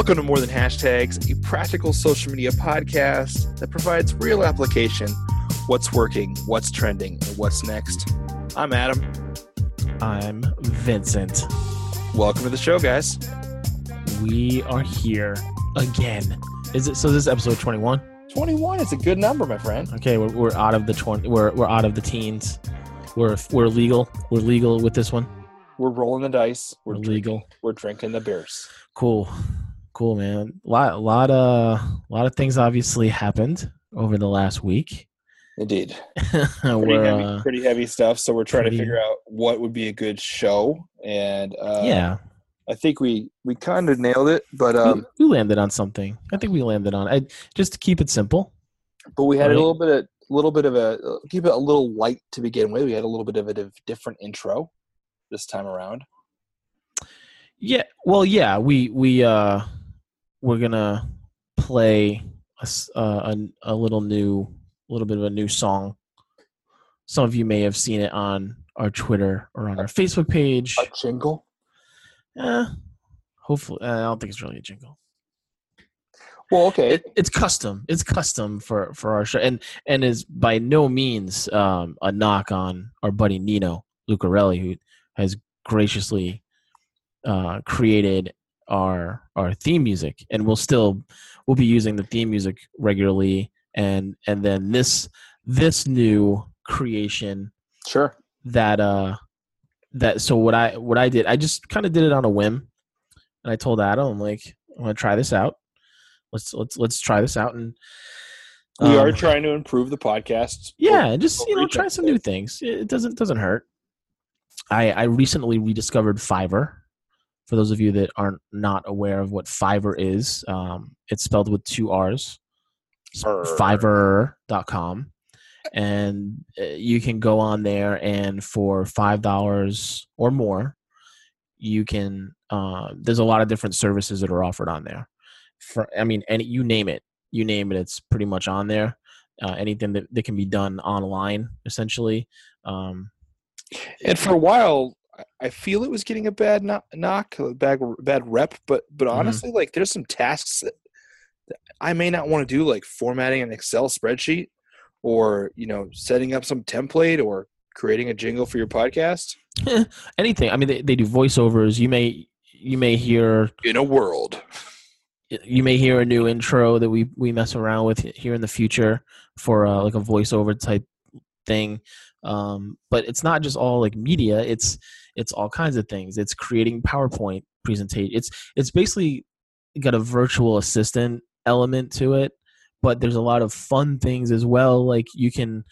Welcome to More Than Hashtags, a practical social media podcast that provides real application what's working, what's trending, and what's next. I'm Adam. I'm Vincent. Welcome to the show, guys. We are here again. Is it so? This is episode 21. 21 is a good number, my friend. Okay, we're, we're out of the 20. We're we're out of the teens. We're we're legal. We're legal with this one. We're rolling the dice. We're, We're drinking, legal. We're drinking the beers. Cool, cool, man. Lot lot of lot of things obviously happened over the last week. Indeed. Pretty, heavy, uh, pretty heavy stuff. So we're trying pretty- to figure out what would be a good show. And uh, yeah. I think we, we kind of nailed it, but um, we, we landed on something. I think we landed on. I just to keep it simple. but we had Right. a little bit of a little bit of a keep it a little light to begin with. We had a little bit of a different intro this time around. Yeah. Well, yeah. We we uh we're gonna play a uh, a, a little new, a little bit of a new song. Some of you may have seen it on our Twitter or on our Facebook page. A jingle. Eh, hopefully, uh, I don't think it's really a jingle. Well, okay. It, it's custom. It's custom for for our show, and and is by no means um, a knock on our buddy Nino Lucarelli, who has graciously uh, created our our theme music, and we'll still we'll be using the theme music regularly, and and then this this new creation sure. that uh that so what I what I did I just kind of did it on a whim, and I told Adam I'm like I'm gonna try this out. Let's let's let's try this out and We are um, trying to improve the podcast. yeah and just you know try some new things. It it doesn't doesn't hurt. I I recently rediscovered Fiverr. For those of you that aren't not aware of what Fiverr is, um, it's spelled with two R's. It's Fiverr.com. And uh, you can go on there and for five dollars or more, you can. Uh, there's a lot of different services that are offered on there. For I mean, any you name it, you name it, it's pretty much on there. Uh, anything that, that can be done online, essentially. Um, And for a while, I- feel it was getting a bad knock, knock a bad bad rep. But but Mhm. honestly, like there's some tasks that that I may not want to do, like formatting an Excel spreadsheet, or you know, setting up some template, or creating a jingle for your podcast. anything. I mean, they, they do voiceovers. You may you may hear In a world, you may hear a new intro that we we mess around with here in the future for uh, like a voiceover type thing um, but it's not just all like media it's it's all kinds of things it's creating powerpoint presentation it's it's basically got a virtual assistant element to it but there's a lot of fun things as well like you can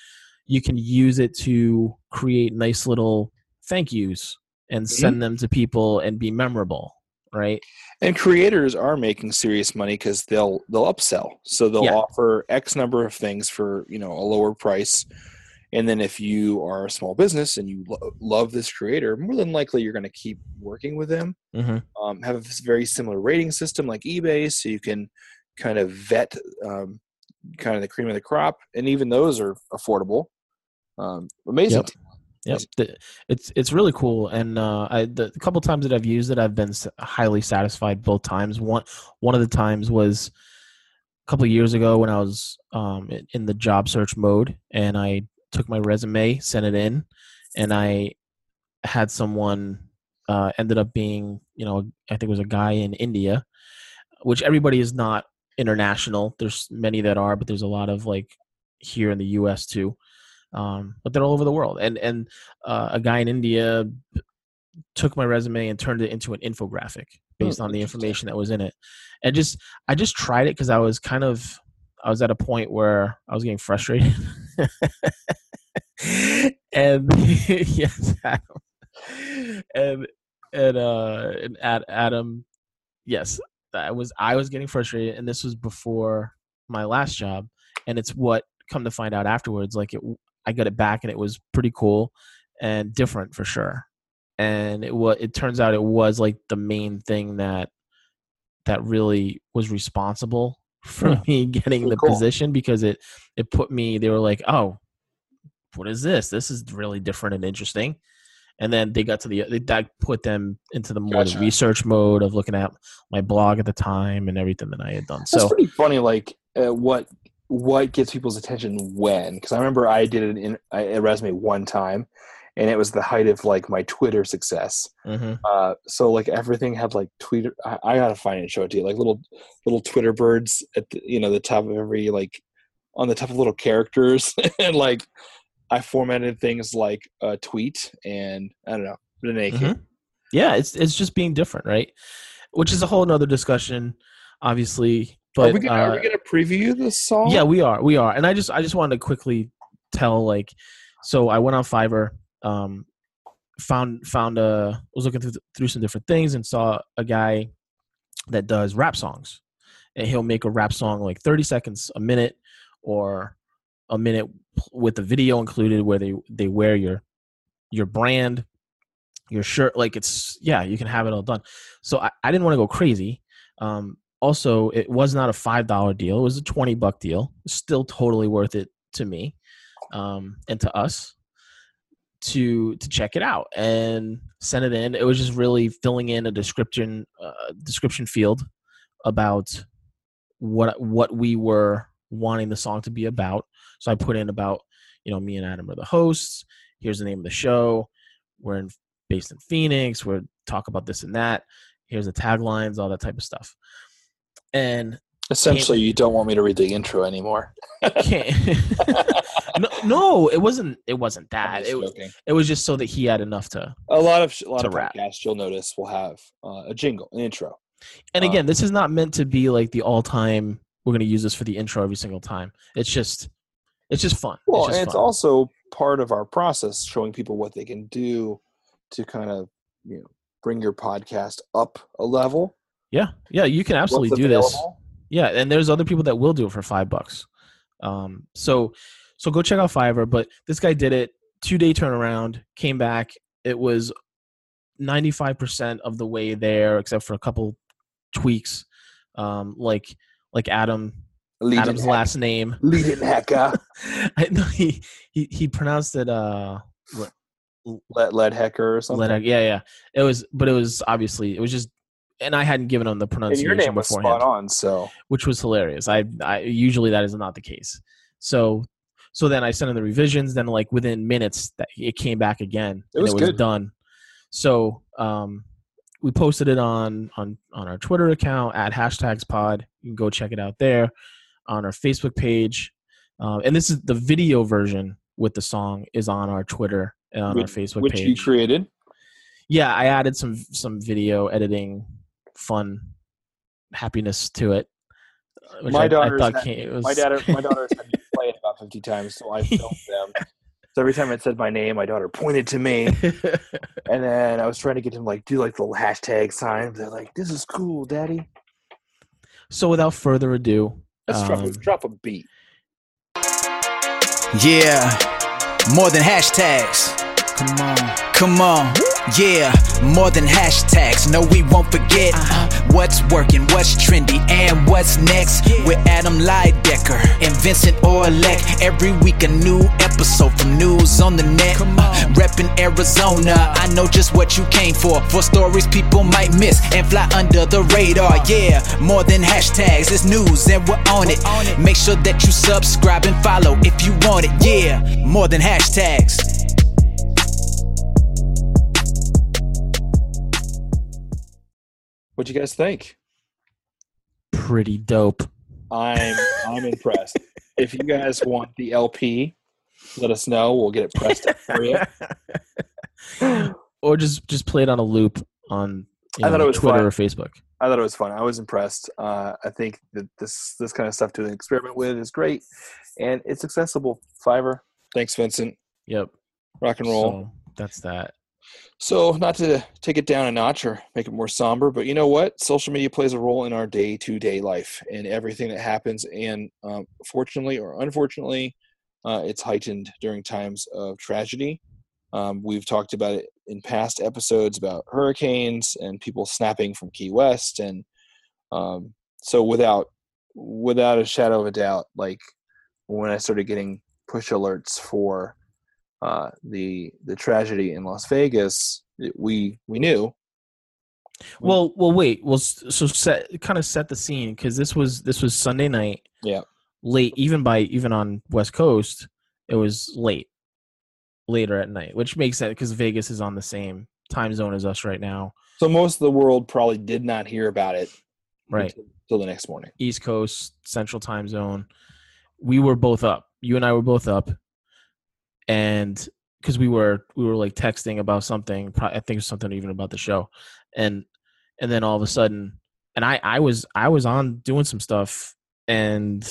you can use it to create nice little thank yous and mm-hmm. send them to people and be memorable right and creators are making serious money because they'll they'll upsell. So they'll Yeah. offer X number of things for you know a lower price. And then if you are a small business and you lo- love this creator, more than likely you're going to keep working with them. mm-hmm. um, have a very similar rating system like eBay, so you can kind of vet um, kind of the cream of the crop, and even those are affordable. Um, amazing. Yep. Yep. The- It's it's really cool, and uh, I the, the couple times that I've used it, I've been s- highly satisfied both times. One one of the times was a couple of years ago when I was um, in the job search mode, and I took my resume, sent it in, and I had someone uh, ended up being you know I think it was a guy in India, which everybody is not international. There's many that are, but there's a lot of like here in the U.S. too um, but they're all over the world. And and uh, a guy in India took my resume and turned it into an infographic based Oh, on the information that was in it. And just I just tried it because I was kind of I was at a point where I was getting frustrated. and yes, Adam. and and uh and Ad, Adam, yes, I was I was getting frustrated, and this was before my last job, and it's what come to find out afterwards. Like it, I got it back, and it was pretty cool and different for sure. And it was it turns out it was like the main thing that that really was responsible for Hmm. me getting the cool. position because it it put me they were like oh what is this this is really different and interesting and then they got to the that put them into the more the research mode of looking at my blog at the time and everything that I had done. That's So pretty funny. Like uh, what what gets people's attention when? Because I remember I did it in a resume one time, and it was the height of like my Twitter success. mhm. Uh, so like everything had like Twitter. I, I gotta find it and show it to you. Like little little Twitter birds at the, you know the top of every like on the top of little characters, and like I formatted things like a tweet, and I don't know. Any case, Mhm. yeah, it's it's just being different, right? Which is a whole nother discussion, obviously. But are we gonna, are we uh, gonna preview this song? Yeah, we are. We are. And I just I just wanted to quickly tell like so I went on Fiverr, um found found a was looking through, through some different things and saw a guy that does rap songs. And he'll make a rap song like 30 seconds, a minute or a minute with the video included where they they wear your your brand your shirt like it's yeah you can have it all done. So i, I didn't want to go crazy um also it was not a five dollar deal it was a 20 buck deal still totally worth it to me um and to us to to check it out and send it in. It was just really filling in a description uh, description field about what what we were wanting the song to be about so i put in about you know me and adam are the hosts here's the name of the show we're in based in phoenix we're talk about this and that here's the taglines all that type of stuff and Essentially, you don't want me to read the intro anymore. no, no it wasn't it wasn't that it was it was just so that he had enough to a lot of a lot of rap. podcasts you'll notice will have uh, a jingle, an intro. and Uh, again this is not meant to be like the all-time we're going to use this for the intro every single time it's just it's just fun Well, it's and it's fun. also part of our process, showing people what they can do to kind of you know bring your podcast up a level. yeah yeah you can absolutely do this. Yeah, and there's other people that will do it for five bucks. Um, so so go check out Fiverr. But this guy did it two day turnaround. Came back. It was ninety five percent of the way there, except for a couple tweaks, um, like like Adam Lead Adam's last name. Hecka. I know he he he pronounced it uh Let Led Hecker or something. Leonard. Yeah, yeah. It was, but it was obviously it was just, and I hadn't given him the and pronunciation your name was beforehand. spot on. So which was hilarious. I, I usually that is not the case. So so then I sent in the revisions. Then like within minutes that it came back again. It was and it was good. done. So um, we posted it on on on our Twitter account at hashtags pod. You can go check it out there on our Facebook page. Um, and this is the video version with the song is on our Twitter and on our Which- Facebook which you page. created. yeah, I added some some video editing, fun, happiness to it. uh, Which My I, daughter's thought had came, was, My daughter, my daughter's had me play it about fifty times, so I filmed them. So every time it said my name, my daughter pointed to me, and then I was trying to get him like do like the little hashtag sign. They're like, "This is cool, Daddy." so without further ado, Let's drop, a, Um, drop a beat. Yeah, more than hashtags. Come on, come on. Yeah, more than hashtags. No, we won't forget uh-huh. what's working, what's trendy, and what's next. With Adam Lydecker and Vincent Orlek. Every week a new episode from news on the net. Come uh, on, reppin' Arizona. I know just what you came for. For stories people might miss and fly under the radar. Yeah, more than hashtags. It's news and we're on it. Make sure that you subscribe and follow if you want it. Yeah, more than hashtags. What you guys think? pretty dope. I'm I'm impressed. If you guys want the LP, let us know. We'll get it pressed up for you. or just just play it on a loop on you I thought know, it was Twitter fun. or Facebook. I thought it was fun. I was impressed. Uh, I think that this this kind of stuff to experiment with is great, and it's accessible. Fiverr. Thanks, Vincent. Yep. Rock and roll. So that's that. So, not to take it down a notch or make it more somber, but you know what? Social media plays a role in our day to day life and everything that happens. And um, fortunately or unfortunately, uh, it's heightened during times of tragedy. Um, we've talked about it in past episodes about hurricanes and people snapping from Key West. And um, so, without without a shadow of a doubt, like when I started getting push alerts for uh, the the tragedy in Las Vegas, we we knew. Well, well, wait. Well, so set kind of set the scene because this was this was Sunday night. Yeah. Late, even by even on West Coast, it was late, later at night, which makes sense because Vegas is on the same time zone as us right now. So most of the world probably did not hear about it Right. until, until the next morning. East Coast, Central Time Zone. We were both up. You and I were both up, and because we were we were like texting about something. I think it was something even about the show, and and then all of a sudden, and I I was I was on doing some stuff, and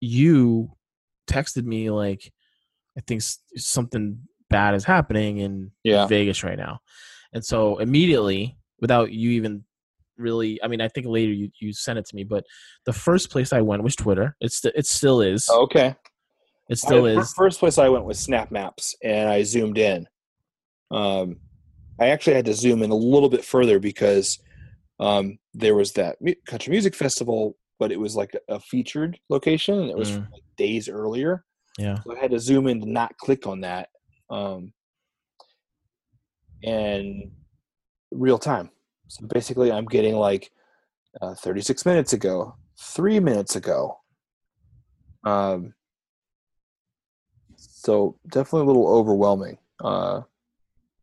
you texted me like, I think something bad is happening in Yeah. Vegas right now, and so immediately, without you even really, I mean, I think later you, you sent it to me, but the first place I went was Twitter. It's st- it still is. Okay. It still I- is. First place I went was Snap Maps, and I zoomed in. Um, I actually had to zoom in a little bit further because um, there was that country music festival, but it was like a, featured location, and it was Mm. like days earlier. Yeah. So I had to zoom in to not click on that, um, and real time. So basically, I'm getting like uh, 36 minutes ago, three minutes ago. Um, so definitely a little overwhelming. Uh,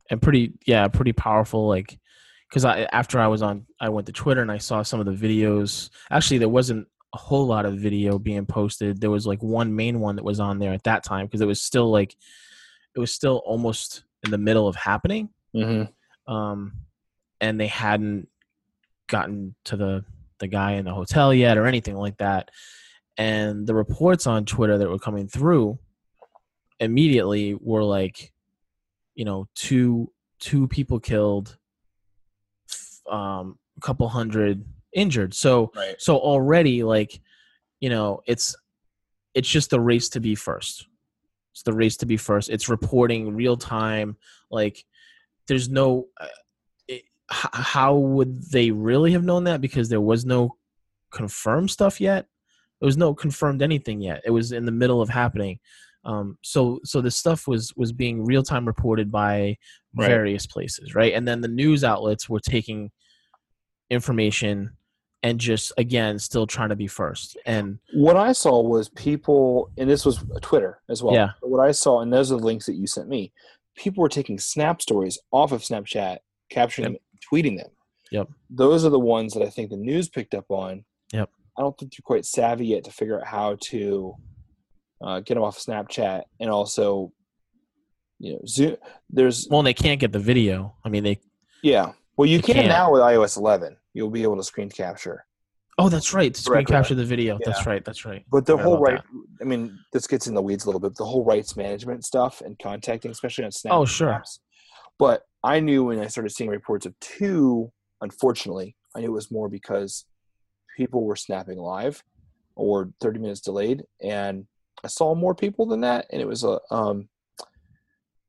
and pretty yeah pretty powerful like because i after i was on i went to twitter and i saw some of the videos. Actually there wasn't a whole lot of video being posted. There was like one main one that was on there at that time because it was still like it was still almost in the middle of happening. Um and they hadn't gotten to the the guy in the hotel yet or anything like that. And the reports on twitter that were coming through immediately were like you know two two people killed um a couple hundred injured. So Right. so already like you know it's it's just the race to be first. It's the race to be first. It's reporting real time. Like there's no uh, it, h- how would they really have known that? Because there was no confirmed stuff yet. There was no confirmed anything yet. It was in the middle of happening um, so so this stuff was was being real time reported by Right. various places right and then the news outlets were taking information and just again still trying to be first and What I saw was people, and this was Twitter as well. Yeah. What I saw, and those are the links that you sent me. People were taking snap stories off of Snapchat, capturing Yep. them, tweeting them. Yep. Those are the ones that I think the news picked up on. Yep. I don't think they're quite savvy yet to figure out how to uh, get them off Snapchat and also, you know, Zoom. There's well they can't get the video i mean they yeah. Well, you can can't. now with iOS 11. You'll be able to screen capture. oh that's right screen Correct, capture the video Yeah. that's right that's right But the Forgot whole right, I mean, this gets in the weeds a little bit. The whole rights management stuff and contacting, especially on Snap. Oh, sure. apps. But I knew when I started seeing reports of two, unfortunately, I knew it was more because people were snapping live or 30 minutes delayed. And I saw more people than that. And it was a, um,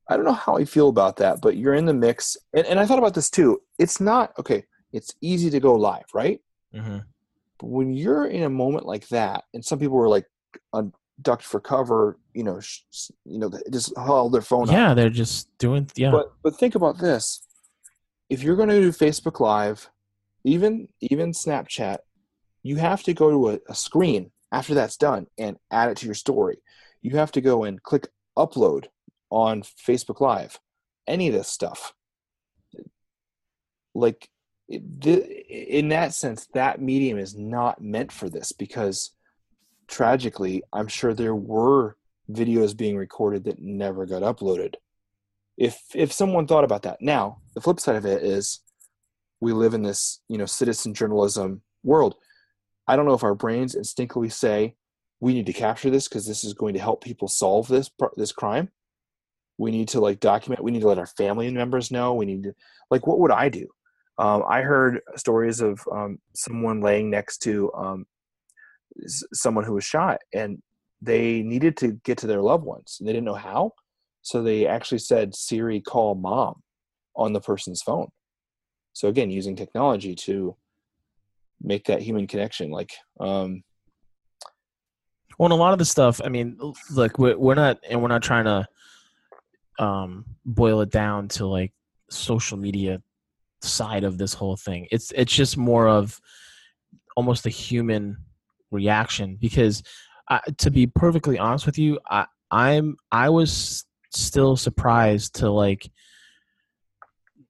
I don't know how I feel about that, but you're in the mix. And, and I thought about this too. It's not, okay, it's easy to go live, right? hmm But when you're in a moment like that, and some people were like un- ducked for cover, you know, sh- you know, just held their phone up. yeah they're just doing yeah But but think about this: if you're going to do Facebook Live, even even Snapchat, you have to go to a, a screen after that's done and add it to your story. You have to go and click upload on Facebook Live. Any of this stuff, like in that sense, that medium is not meant for this because tragically, I'm sure there were videos being recorded that never got uploaded if if someone thought about that now the flip side of it is we live in this you know citizen journalism world i don't know if our brains instinctively say we need to capture this because this is going to help people solve this this crime we need to like document we need to let our family members know we need to like what would i do um, i heard stories of um, someone laying next to um, someone who was shot and they needed to get to their loved ones and they didn't know how so they actually said Siri call mom on the person's phone. So again, using technology to make that human connection. Like, um, Well, and a lot of the stuff, I mean, look, we're, not, and we're not trying to um, boil it down to like social media side of this whole thing. It's it's just more of almost a human reaction because uh, to be perfectly honest with you, I, I'm I was still surprised to like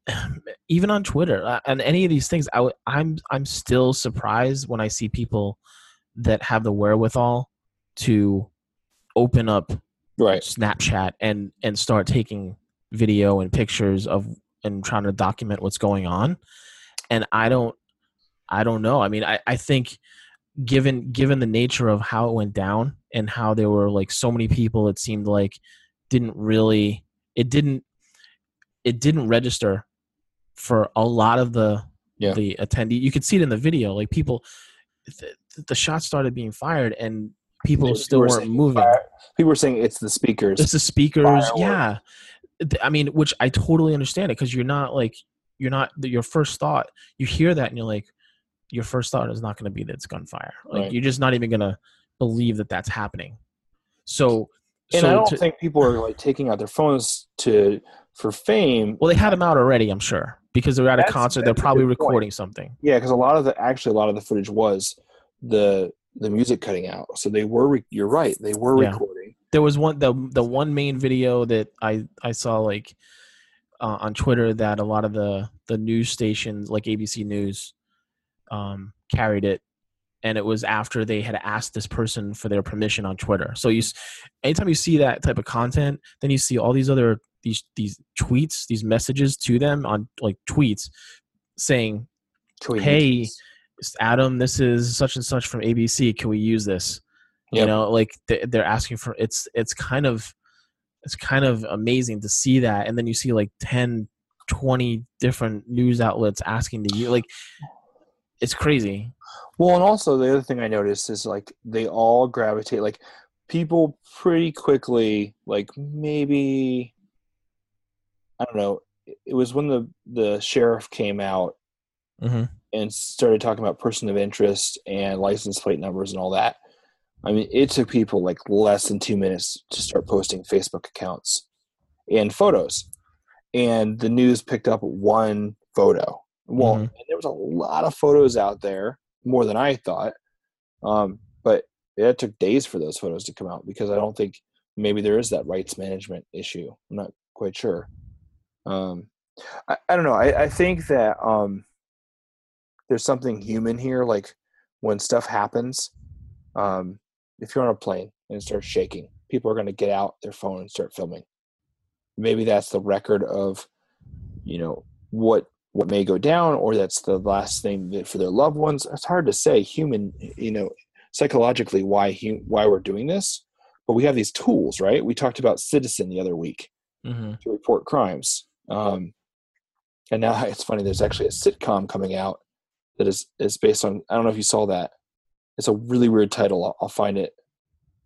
even on Twitter uh, and any of these things. I w- I'm I'm still surprised when I see people that have the wherewithal to open up right Snapchat and and start taking video and pictures of and trying to document what's going on. And I don't I don't know. I mean, I, I think given given the nature of how it went down and how there were like so many people it seemed like didn't really it didn't it didn't register for a lot of the Yeah. the attendee. You could see it in the video like people the, the shots started being fired and people still were weren't saying moving. fire- people were saying it's the speakers. It's the speakers yeah. I mean which i totally understand it because you're not like you're not your first thought you hear that and you're like your first thought is not going to be that it's gunfire. Like Right. you're just not even going to believe that that's happening. So and so i don't to- think people are like taking out their phones to for fame. Well they had them out already i'm sure because they're at a That's- concert they're probably good point. recording something yeah because a lot of the actually a lot of the footage was the the music cutting out so they were re- you're right they were Yeah. recording there was one the the one main video that I I saw like uh, on Twitter that a lot of the the news stations like ABC News um, carried it, and it was after they had asked this person for their permission on Twitter. So you, s- anytime you see that type of content, then you see all these other these these tweets, these messages to them on like tweets saying, Tweet. Hey, Adam, this is such and such from ABC. Can we use this? You know, like they- they're asking for it's it's kind of it's kind of amazing to see that, and then you see like 10, 20 different news outlets asking to you like it's crazy. Well, and also the other thing I noticed is like they all gravitate like people pretty quickly like maybe I don't know it was when the the sheriff came out Mm-hmm. and started talking about person of interest and license plate numbers and all that. I mean, it took people like less than two minutes to start posting Facebook accounts and photos, and the news picked up one photo. Well, Mhm. and there was a lot of photos out there, more than I thought. Um, but it took days for those photos to come out because I don't think maybe there is that rights management issue. I'm not quite sure. Um, I, I don't know. I, I think that um, there's something human here. Like when stuff happens, um, if you're on a plane and it starts shaking, people are going to get out their phone and start filming. Maybe that's the record of, you know, what what may go down, or that's the last thing that for their loved ones. It's hard to say. Human, you know, psychologically, why hu- why we're doing this, but we have these tools, right? We talked about Citizen the other week Mm-hmm. to report crimes. Um, and now it's funny. There's actually a sitcom coming out that is is based on. I don't know if you saw that. It's a really weird title. I'll, I'll find it,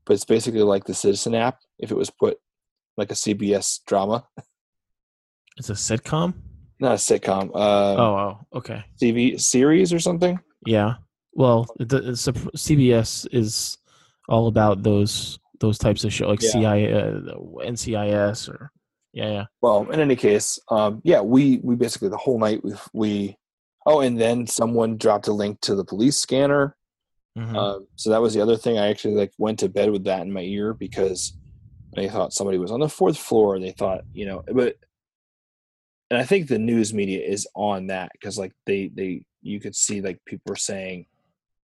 but it's basically like the Citizen app if it was put like a CBS drama, It's a sitcom. not a sitcom. Um, oh, okay, TV series or something. yeah. Well, the, CBS is all about those those types of shows, like Yeah. CI, uh, NCIS, or yeah, yeah. Well, in any case, um, yeah, we we basically the whole night we we. Oh, and then someone dropped a link to the police scanner. Mhm. Um, so that was the other thing. I actually like went to bed with that in my ear because they thought somebody was on the fourth floor. They thought, you know, but and I think the news media is on that because like they they you could see like people were saying,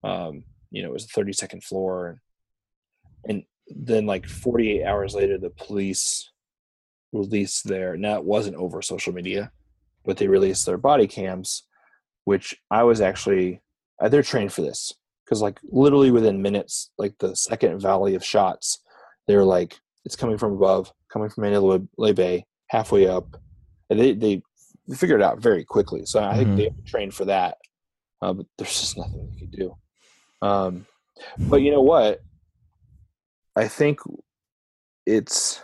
um, you know, it was the thirty second floor, and, and then like forty eight hours later, the police released their now it wasn't over social media, but they released their body cams, which I was actually uh, they're trained for this because like literally within minutes, like the second volley of shots, they're like it's coming from above, coming from Mandalay Bay, halfway up, and they they figured it out very quickly. So I think Mhm. they trained for that, uh, but there's just nothing they could do. Um, but you know what? I think it's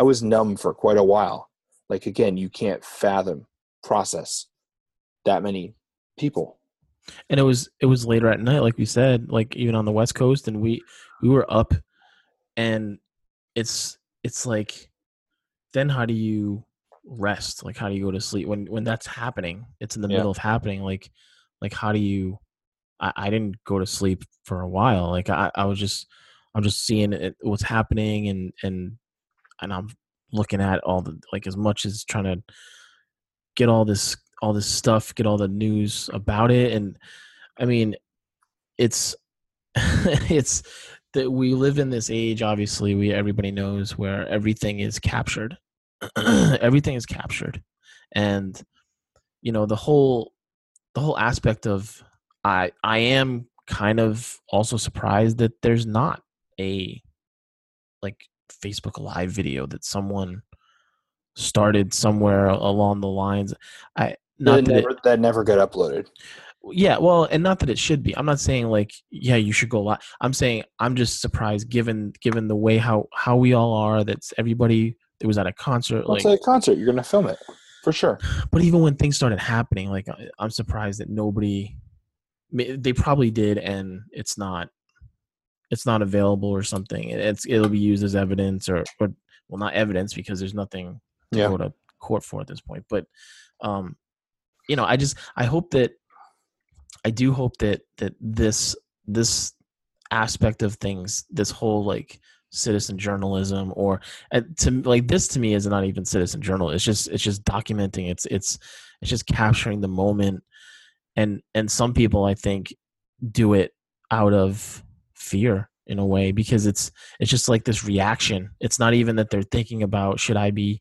I was numb for quite a while. Like again, you can't fathom process that many people. and it was it was later at night like we said like even on the west coast and we we were up and it's it's like then how do you rest? Like how do you go to sleep when when that's happening? It's in the Yeah. middle of happening. Like like how do you? I, I didn't go to sleep for a while. Like I, I was just I'm just seeing it, what's happening and and and I'm looking at all the like as much as trying to get all this all this stuff, get all the news about it, and I mean, it's it's that we live in this age. Obviously, we everybody knows where everything is captured. everything is captured, and you know the whole the whole aspect of I I am kind of also surprised that there's not a like Facebook live video that someone started somewhere along the lines I not that, that it, never, that never got uploaded. yeah well and not that it should be i'm not saying like yeah you should go live i'm saying i'm just surprised given given the way how how we all are that's everybody that was at a concert Well, like it's a concert. You're going to film it for sure. but even when things started happening like i'm surprised that nobody they probably did and it's not it's not available or something it's it'll be used as evidence or or well not evidence because there's nothing to Yeah. go to court for at this point but um you know i just i hope that i do hope that that this this aspect of things this whole like citizen journalism or uh, to like this to me is not even citizen journal it's just it's just documenting it's it's it's just capturing the moment and and some people i think do it out of fear in a way because it's it's just like this reaction it's not even that they're thinking about should i be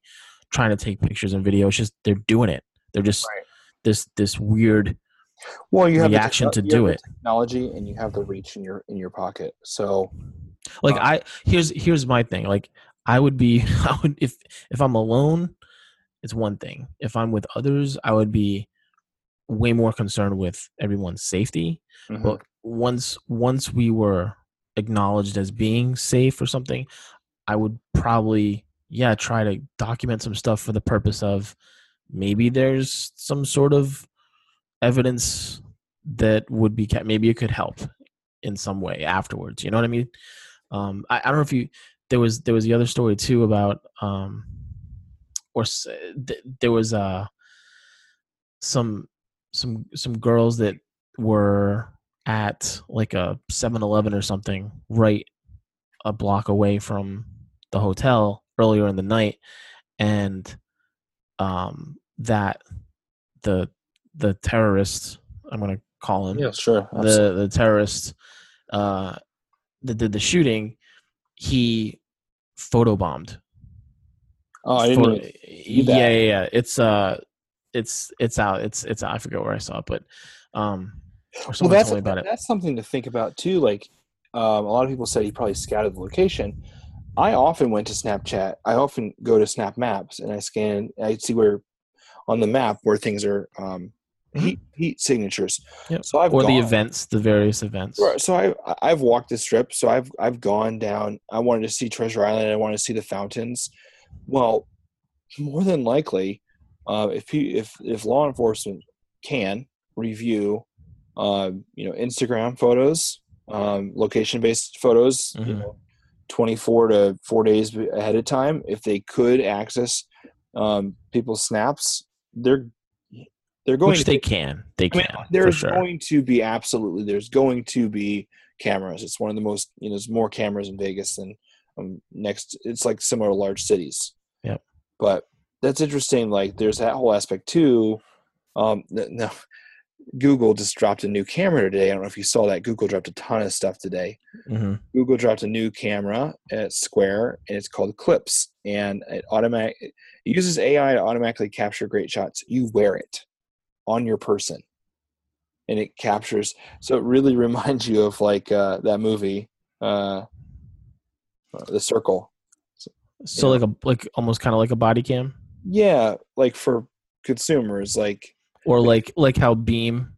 trying to take pictures and video it's just they're doing it they're just Right. this this weird Well, you have the reaction to you do have it technology, and you have the reach in your in your pocket. So like Uh, i here's here's my thing like i would be i would if if i'm alone it's one thing if i'm with others i would be way more concerned with everyone's safety mhm. but once once we were acknowledged as being safe or something i would probably yeah try to document some stuff for the purpose of maybe there's some sort of evidence that would be kept maybe it could help in some way afterwards you know what i mean? Um i, I don't know if you there was there was the other story too about um or th- there was uh some some some girls that were at like a 7-Eleven or something right a block away from the hotel earlier in the night and um that the the terrorist I'm going to call him yeah, sure. absolutely. the the terrorist uh that did the shooting he photobombed oh, I didn't. Photo- yeah, yeah yeah it's uh it's it's out it's it's i forget where i saw it but um well, that's that's something to think about too. Like um, a lot of people said, he probably scouted the location. I often went to Snapchat. I often go to Snap Maps and I scan. I see where on the map where things are um, Mhm. heat heat signatures. Yep. So I've or the events the various events So I I've walked the strip. So I've I've gone down. I wanted to see Treasure Island. I wanted to see the fountains. Well, more than likely, uh, if he, if if law enforcement can review, uh, you know, Instagram photos, um, location based photos, you Mhm. know, twenty four to four days ahead of time, if they could access um, people's snaps, they're they're going which to they can they I can mean, there's sure going to be absolutely there's going to be cameras. It's one of the most you know there's more cameras in Vegas than um, next. It's like similar to large cities. Yep. But that's interesting. Like there's that whole aspect too. Um, no, Google just dropped a new camera today. I don't know if you saw that. Google dropped a ton of stuff today. hmm Google dropped a new camera at Square, and it's called Clips, and it automatic it uses AI to automatically capture great shots. You wear it on your person, and it captures. So it really reminds you of like uh, that movie, uh, The Circle. so Yeah. like a like almost kind of like a body cam Yeah, like for consumers, like or like like how beam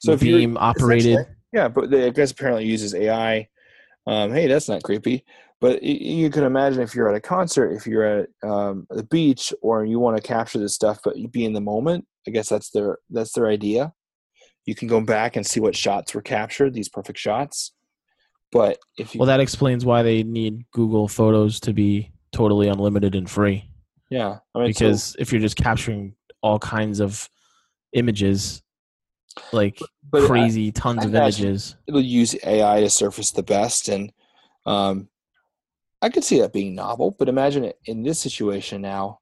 so beam operated Yeah, but I guess apparently uses AI. Um, hey, that's not creepy. But y- you can imagine if you're at a concert, if you're at um, the beach, or you want to capture this stuff, but you be in the moment. I guess that's their that's their idea. You can go back and see what shots were captured, these perfect shots. But if you well that explains why they need google photos to be totally unlimited and free Yeah, I mean, so- because if you're just capturing all kinds of images, like but I- crazy tons I of images. it'll use AI to surface the best, and um, I could see that being novel. But imagine it in this situation now.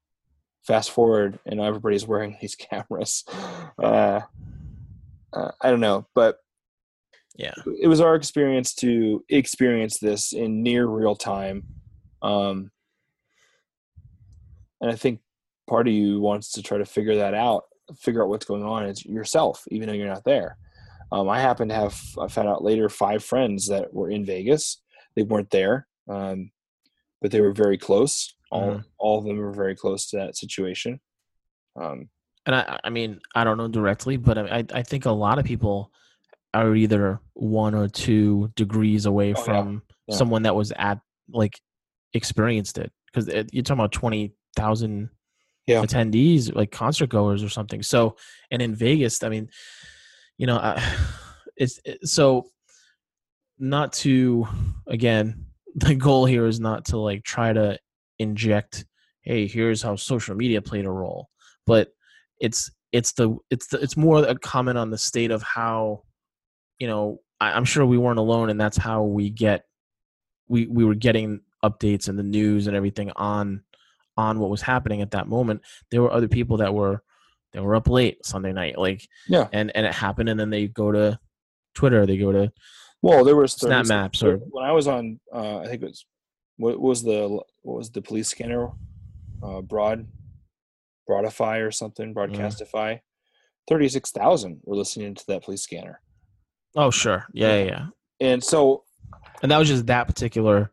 Fast forward, and everybody's wearing these cameras. Uh, uh, I don't know, but Yeah. it was our experience to experience this in near real time, um, and I think part of you wants to try to figure that out, figure out what's going on is yourself, even though you're not there. Um, I happen to have I found out later five friends that were in Vegas. They weren't there, um, but they were very close. All Mhm. all of them were very close to that situation. Um, And I, I mean, I don't know directly, but I, I think a lot of people are either one or two degrees away Oh, yeah. from Yeah. someone that was at like experienced it because you're talking about twenty thousand Yeah. attendees, like concert goers or something. So, and in Vegas, I mean, you know, I, it's it, so not to again. The goal here is not to like try to inject, hey, here's how social media played a role, but it's it's the it's the it's more a comment on the state of how you know I, i'm sure we weren't alone and that's how we get we we were getting updates and the news and everything on on what was happening at that moment there were other people that were that were up late sunday night like Yeah. and and it happened and then they go to twitter they go to well, there was snap 36 maps or when I was on. Uh, I think it was what was the what was the police scanner? Uh, broad, Broadify or something, Broadcastify. Thirty six thousand were listening to that police scanner, oh sure yeah yeah, yeah. and so and that was just that particular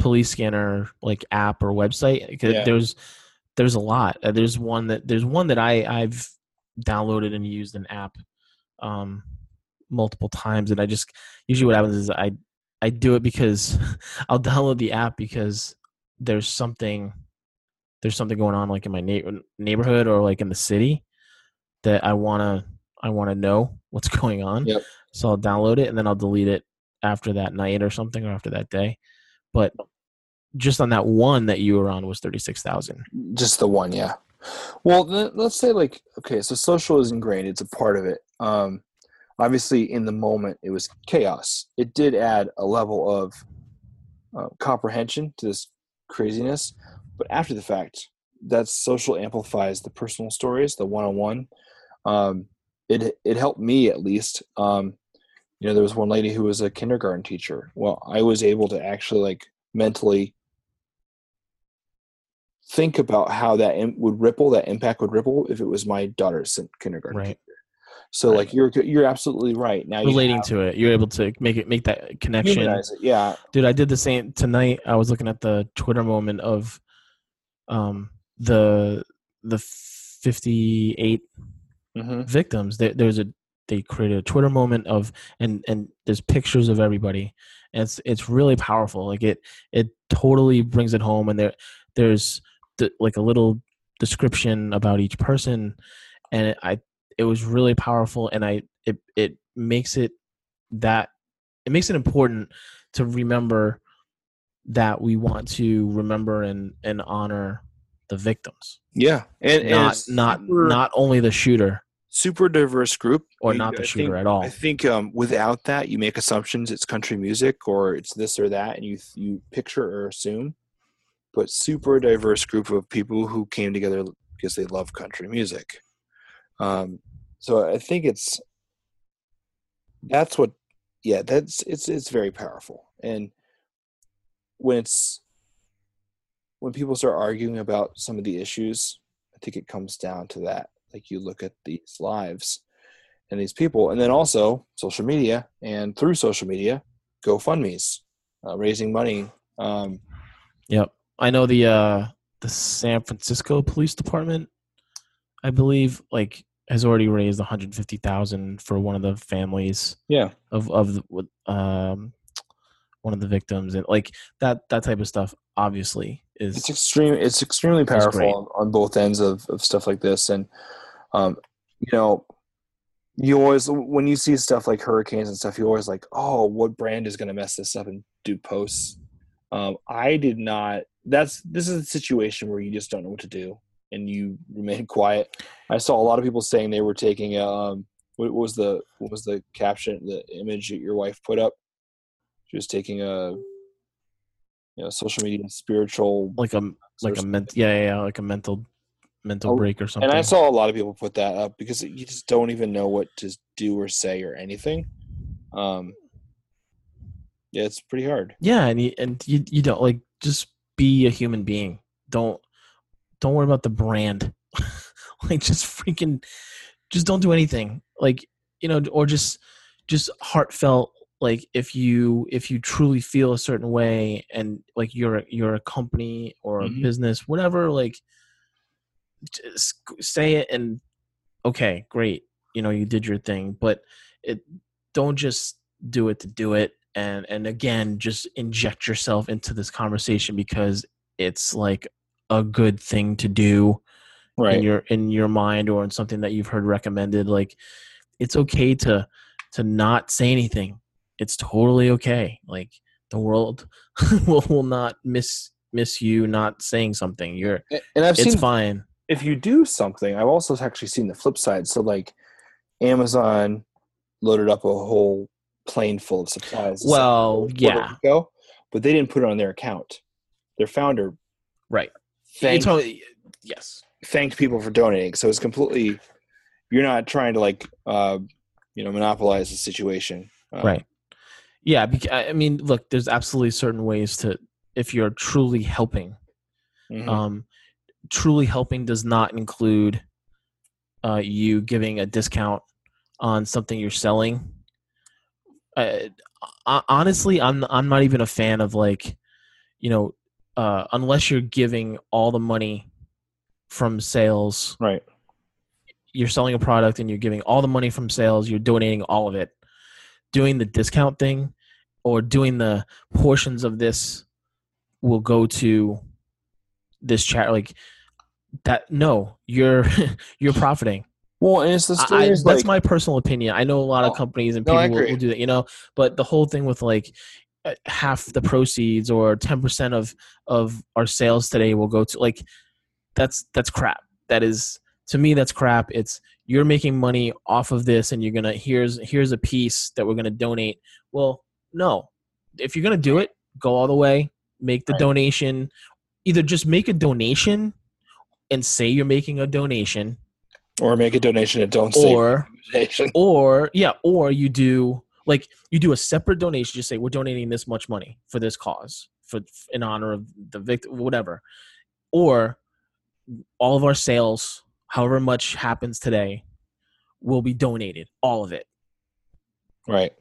police scanner like app or website. Yeah. there's there's a lot Uh, there's one that there's one that i i've downloaded and used an app um multiple times and i just usually what happens is i i do it because i'll download the app because there's something there's something going on like in my neigh- neighborhood or like in the city that i want to i want to know what's going on Yep. so i'll download it and then i'll delete it after that night or something or after that day but just on that one that you were on was 36,000 just the one, yeah. Well, let's say like okay, so social is ingrained; it's a part of it. Um, obviously, in the moment, it was chaos. It did add a level of uh, comprehension to this craziness, but after the fact, that social amplifies the personal stories, the one-on-one. Um, it it helped me at least. Um, you know, there was one lady who was a kindergarten teacher. Well, I was able to actually like mentally think about how that im- would ripple, that impact would ripple if it was my daughter's kin- kindergarten. Right. teacher. So Right. like you're you're absolutely right. Now you relating have- to it you're able to make it make that connection it. Yeah. dude i did the same tonight i was looking at the twitter moment of um the the 58 hmm victims there, there's a they created a twitter moment of and and there's pictures of everybody and it's it's really powerful like it it totally brings it home and there there's the, like a little description about each person and it, i it was really powerful and i it it makes it that it makes it important to remember that we want to remember and and honor the victims Yeah. And, and not it's not super, not only the shooter super diverse group or not the shooter think- at all I think um, without that, you make assumptions. It's country music or it's this or that, and you you picture or assume. But super diverse group of people who came together because they love country music. Um, so I think it's that's what, yeah, that's it's it's very powerful. And when it's when people start arguing about some of the issues, I think it comes down to that. Like you look at these lives and these people, and then also social media, and through social media, GoFundmes, uh, raising money. Um, Yep. I know the uh the San Francisco Police Department, I believe, like has already raised 150,000 for one of the families yeah, of of the, um one of the victims and like that that type of stuff obviously is it's extreme. It's extremely powerful on, on both ends of, of stuff like this, and um, you know, you always when you see stuff like hurricanes and stuff, you always like, oh, what brand is going to mess this up and do posts? Um, I did not that's this is a situation where you just don't know what to do and you remain quiet. I saw a lot of people saying they were taking um what was the what was the caption the image that your wife put up? She was taking a you know social media spiritual like a like a ment yeah, yeah, yeah like a mental mental Oh, break or something. and I saw a lot of people put that up because you just don't even know what to do or say or anything. Um, yeah, it's pretty hard. yeah, and you, and you you don't like just be a human being. Don't don't worry about the brand. like just freaking just don't do anything. Like you know, or just just heartfelt. Like if you if you truly feel a certain way and like you're a- you're a company or a Mhm. business, whatever. Like just say it and okay, great. You know, you did your thing, but it don't just do it to do it and and again just inject yourself into this conversation because it's like a good thing to do right. in your in your mind or in something that you've heard recommended like it's okay to to not say anything it's totally okay like the world will, will not miss miss you not saying something you're And I've it's seen fine if you do something, I've also actually seen the flip side. So like Amazon loaded up a whole plane full of supplies. to send to Well, yeah. Rico, but they didn't put it on their account. Their founder right thanked, totally yes thanked people for donating. So it's completely you're not trying to like uh, you know monopolize the situation. Um, right yeah i mean look there's absolutely certain ways to if you're truly helping mhm. um truly helping does not include uh you giving a discount on something you're selling uh, honestly i'm i'm not even a fan of like you know uh unless you're giving all the money from sales right. you're selling a product and you're giving all the money from sales, you're donating all of it. Doing the discount thing or doing the portions of this will go to this chat like that no, you're you're profiting. Well, and it's the I, story I- is that's like my personal opinion. I know a lot of Oh, companies and no, people will, will do that, you know, but the whole thing with like uh, half the proceeds or 10% of of our sales today will go to like that's that's crap. That is to me that's crap. It's you're making money off of this and you're to here's here's a piece that we're to donate. Well, no. If you're to do it, go all the way, make the Right. donation. Either just make a donation and say you're making a donation or make a donation and don't say or donation. or yeah or you do like you do a separate donation just say we're donating this much money for this cause for in honor of the victim whatever or all of our sales however much happens today will be donated all of it Right.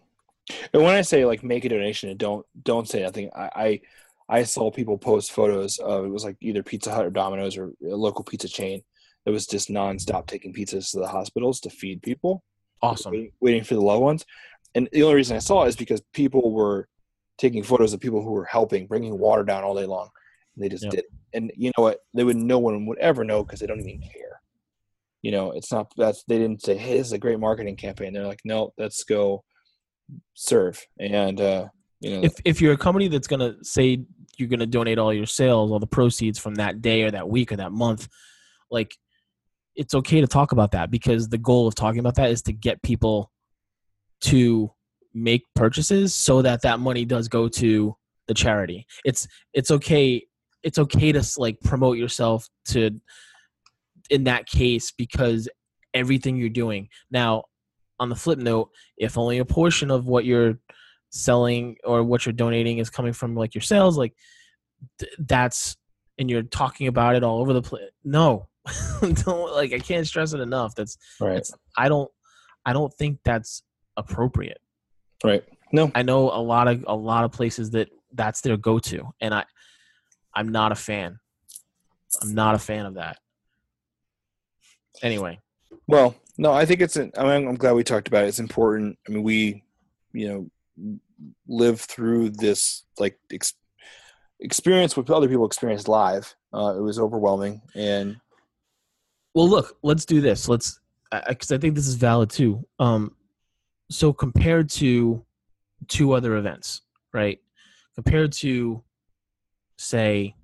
And when I say like make a donation and don't don't say nothing, I I, I saw people post photos of it was like either Pizza Hut or Domino's or a local pizza chain that was just nonstop taking pizzas to the hospitals to feed people, awesome waiting, waiting for the loved ones. And the only reason I saw it is because people were taking photos of people who were helping, bringing water down all day long. And they just Yep. did. And you know what? They would no one would ever know because they don't even care. You know, it's not that's they didn't say, "Hey, this is a great marketing campaign." They're like, "No, let's go serve." And uh, you know, if if you're a company that's going to say you're going to donate all your sales all the proceeds from that day or that week or that month like it's okay to talk about that because the goal of talking about that is to get people to make purchases so that that money does go to the charity. It's it's okay it's okay to like promote yourself to in that case because everything you're doing. Now on the flip note if only a portion of what you're selling or what you're donating is coming from like your sales like th- that's and you're talking about it all over the place no don't like i can't stress it enough that's right, that's i don't i don't think that's appropriate right. No, i know a lot of a lot of places that that's their go-to and i i'm not a fan i'm not a fan of that anyway well, no. I think it's. An, I mean, I'm glad we talked about it. It's important. I mean, we, you know, live through this like ex- experience what other people experienced live. Uh, it was overwhelming, and Well, look, let's do this. Let's because I think this is valid too. Um, so compared to two other events, right? Compared to, say,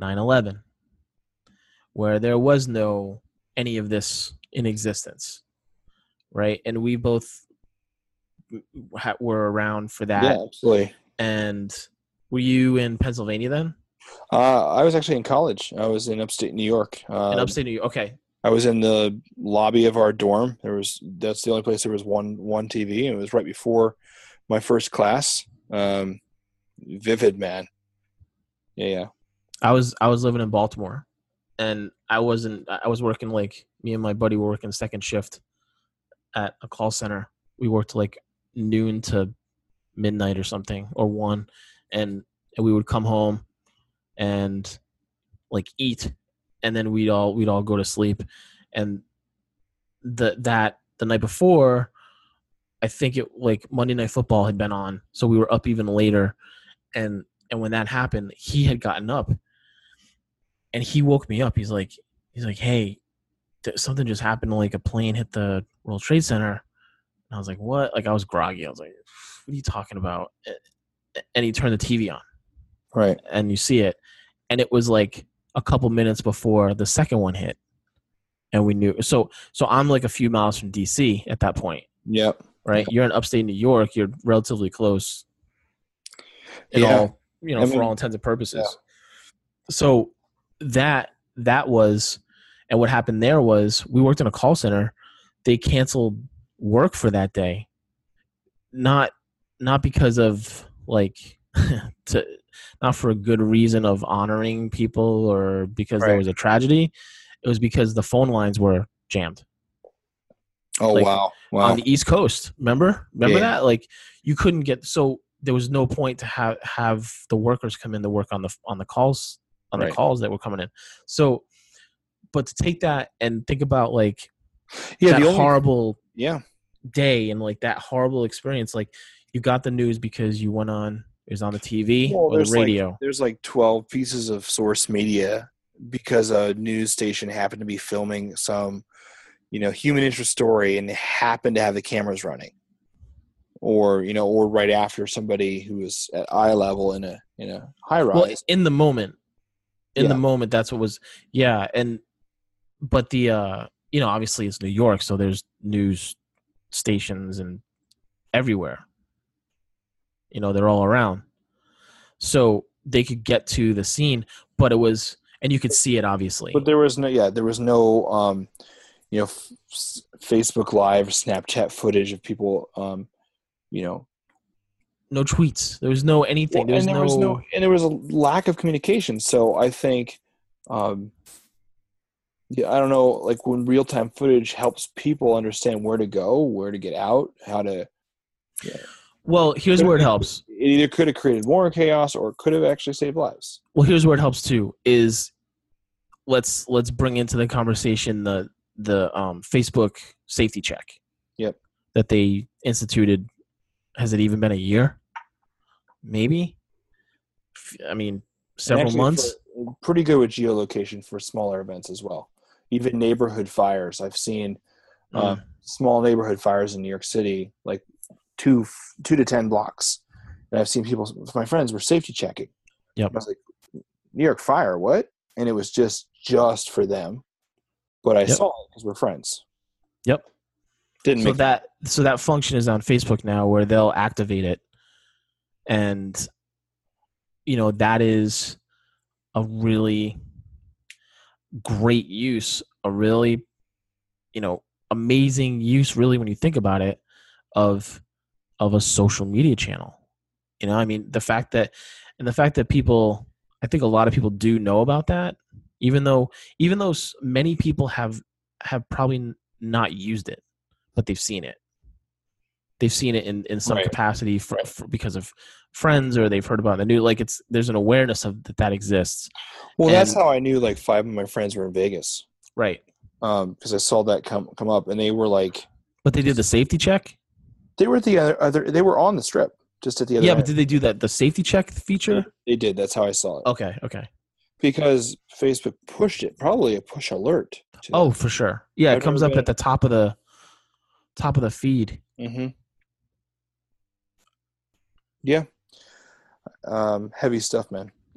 9/11, where there was no any of this in existence, right? And we both were around for that. Yeah, absolutely. And were you in Pennsylvania then? Uh, I was actually in college. I was in upstate New York. Uh, in upstate New York. Okay. I was in the lobby of our dorm. There was that's the only place there was one one TV, and it was right before my first class. Um, vivid man. Yeah, yeah. I was I was living in Baltimore, and I wasn't. I was working like me and my buddy were working second shift at a call center. We worked like noon to midnight or something or one, and we would come home and like eat and then we'd all we'd all go to sleep. And the that the night before i think it like monday night football had been on so we were up even later. And and when that happened he had gotten up and he woke me up. He's like he's like hey th- something just happened like a plane hit the world trade center i was like what? Like i was groggy. I was like what are you talking about? And he turned the tv on. Right. and you see it. And it was like a couple minutes before the second one hit. And we knew so so i'm like a few miles from dc at that point. Yep. right? You're in upstate new york. You're relatively close. In Yeah. all you know I for mean, all intents and purposes. Yeah. so that that was and what happened there was we worked in a call center. They canceled work for that day not not because of like to not for a good reason of honoring people or because there was a tragedy it was because the phone lines were jammed Oh Like, wow. Wow. on the East Coast. Remember? Remember Yeah. that? Like you couldn't get so there was no point to have have the workers come in to work on the on the calls on the calls that were coming in. So but to take that and think about like yeah. that The only. horrible yeah. Day and like that horrible experience like you got the news because you went on it was on the TV Well, or the there's like- radio. There's like 12 pieces of source media because a news station happened to be filming some, you know, human interest story and happened to have the cameras running. Or, you know, or right after somebody who was at eye level in a in a high rise. well in the moment in the moment that's what was yeah and but the uh you know obviously it's new york so there's news stations and everywhere. You know they're all around. So they could get to the scene but it was and you could see it obviously. But there was no, yeah, there was no, um, you know, f- Facebook Live, Snapchat footage of people, um, you know, no tweets. There was no anything. Well, there was and there no, was no, and there was a lack of communication. So I think, um, yeah, I don't know, like when real time footage helps people understand where to go, where to get out, how to. yeah. well here's where it helps It either could have created more chaos or it could have actually saved lives. well here's where it helps too is let's let's bring into the conversation the the um, facebook safety check Yep. that they instituted has it even been a year maybe i mean several months pretty good with geolocation for smaller events as well. Even neighborhood fires, I've seen uh, Mm. small neighborhood fires in New York City, like two two to ten blocks, and I've seen people. My friends were safety checking. Yep. I was like, New York fire, what? And it was just just for them, but I Yep. saw it because we're friends. Yep. Didn't so make that so that function is on facebook now where they'll activate it and you know that is a really great use a really you know amazing use really when you think about it of of a social media channel. You know i mean the fact that and the fact that people i think a lot of people do know about that even though even though many people have have probably not used it but they've seen it they've seen it in in some Right. capacity for, for because of friends or they've heard about it the news like it's there's an awareness of that that exists well, that's how I knew like five of my friends were in Vegas right because I saw that come come up, and they were like but they did the safety check they were at the other, other they were on the strip just at the other. yeah but did they do that the safety check feature They did. That's how I saw it. okay okay Because Facebook pushed it, probably a push alert. To oh for sure yeah it I've comes never up at the top of the top of the feed hmm Yeah. Um, heavy stuff, man.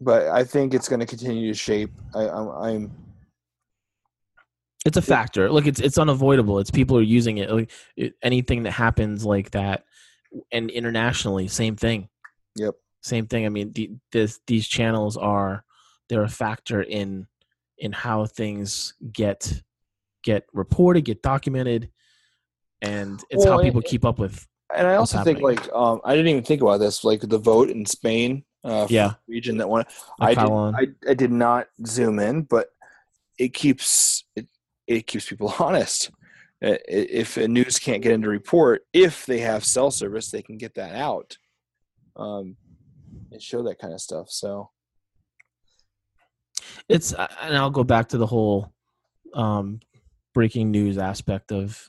but I think it's going to continue to shape. I, I'm, I'm It's a factor. Look, it's it's unavoidable. It's people are using it. Like it, anything that happens like that, and internationally, same thing. Yep. Same thing. I mean, the, this these channels are they're a factor in in how things get get reported, get documented, and it's Well, how people keep up with. and I also think happening. like um, I didn't even think about this like the vote in Spain. Uh, Yeah. region that won. I did. I, I did not zoom in, but it keeps it, it keeps people honest. If a news can't get into report, if they have cell service, they can get that out um, and show that kind of stuff. So it's and I'll go back to the whole um, breaking news aspect of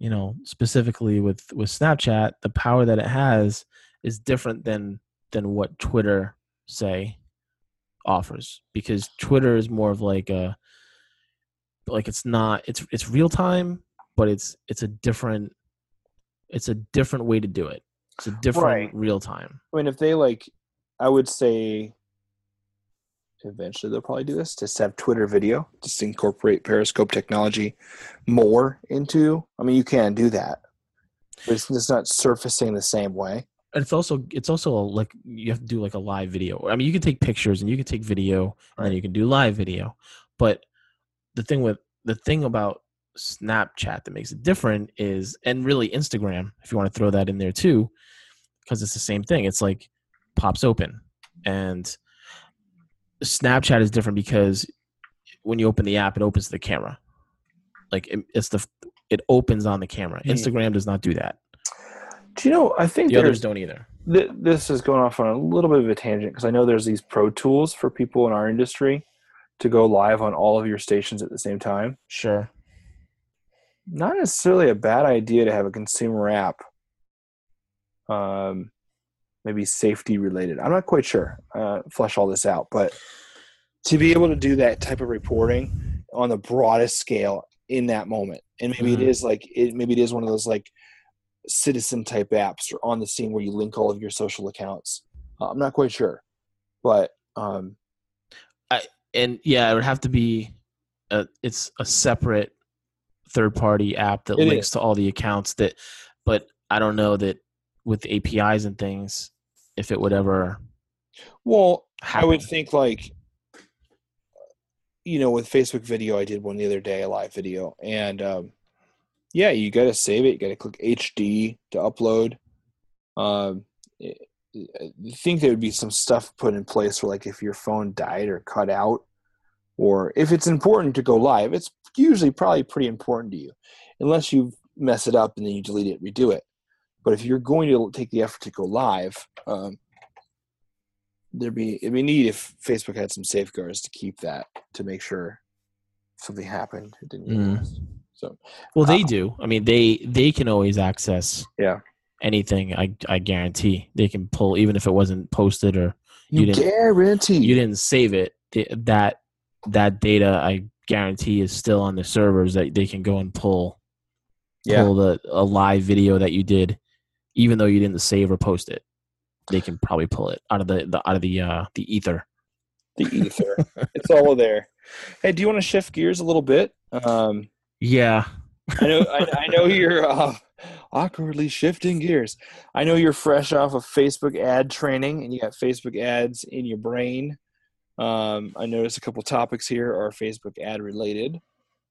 you know specifically with with Snapchat, the power that it has is different than than what Twitter say offers because Twitter is more of like a like it's not it's it's real time, but it's it's a different it's a different way to do it. It's a different Right. real time. I mean, if they like, I would say eventually they'll probably do this. Just have Twitter video, just incorporate Periscope technology more into. I mean, you can do that, but it's just not surfacing the same way. And it's also it's also like you have to do like a live video. I mean, you can take pictures and you can take video and then you can do live video. But the thing with the thing about Snapchat that makes it different is and really Instagram, if you want to throw that in there too, because it's the same thing. It's like pops open. And Snapchat is different because when you open the app, it opens the camera. Like it, it's the it opens on the camera. Instagram does not do that. Do you know? I think The others don't either. th- this is going off on a little bit of a tangent because I know there's these pro tools for people in our industry to go live on all of your stations at the same time. Sure. Not necessarily a bad idea to have a consumer app. Um, maybe safety related. I'm not quite sure. Uh, flesh all this out, but to be able to do that type of reporting on the broadest scale in that moment, and maybe Mhm. it is like it. Maybe it is one of those like citizen type apps or on the scene where you link all of your social accounts. Uh, I'm not quite sure, but um, I and yeah, it would have to be a, it's a separate third party app that links is. to all the accounts that but I don't know that with APIs and things if it would ever well, I would think like you know with facebook video i did one the other day a live video and um, yeah you got to save it you got to click hd to upload. Um, i I think there would be some stuff put in place for like if your phone died or cut out or if it's important to go live it's usually probably pretty important to you unless you mess it up and then you delete it redo it but if you're going to take the effort to go live um, there'd be it'd be neat if Facebook had some safeguards to keep that to make sure something happened it didn't Mm. So Well, they Uh, do. I mean, they they can always access Yeah. anything. I I guarantee they can pull even if it wasn't posted or You you, didn't- guarantee you didn't save it. That that data I guarantee is still on the servers that they can go and pull yeah pull the a live video that you did, even though you didn't save or post it. They can probably pull it out of the, the out of the uh the ether. the ether it's all there. Hey, do you want to shift gears a little bit? Um, Yeah. I know I, I know you're uh, awkwardly shifting gears. I know you're fresh off of Facebook ad training and you got Facebook ads in your brain. Um, I noticed a couple topics here are Facebook ad related.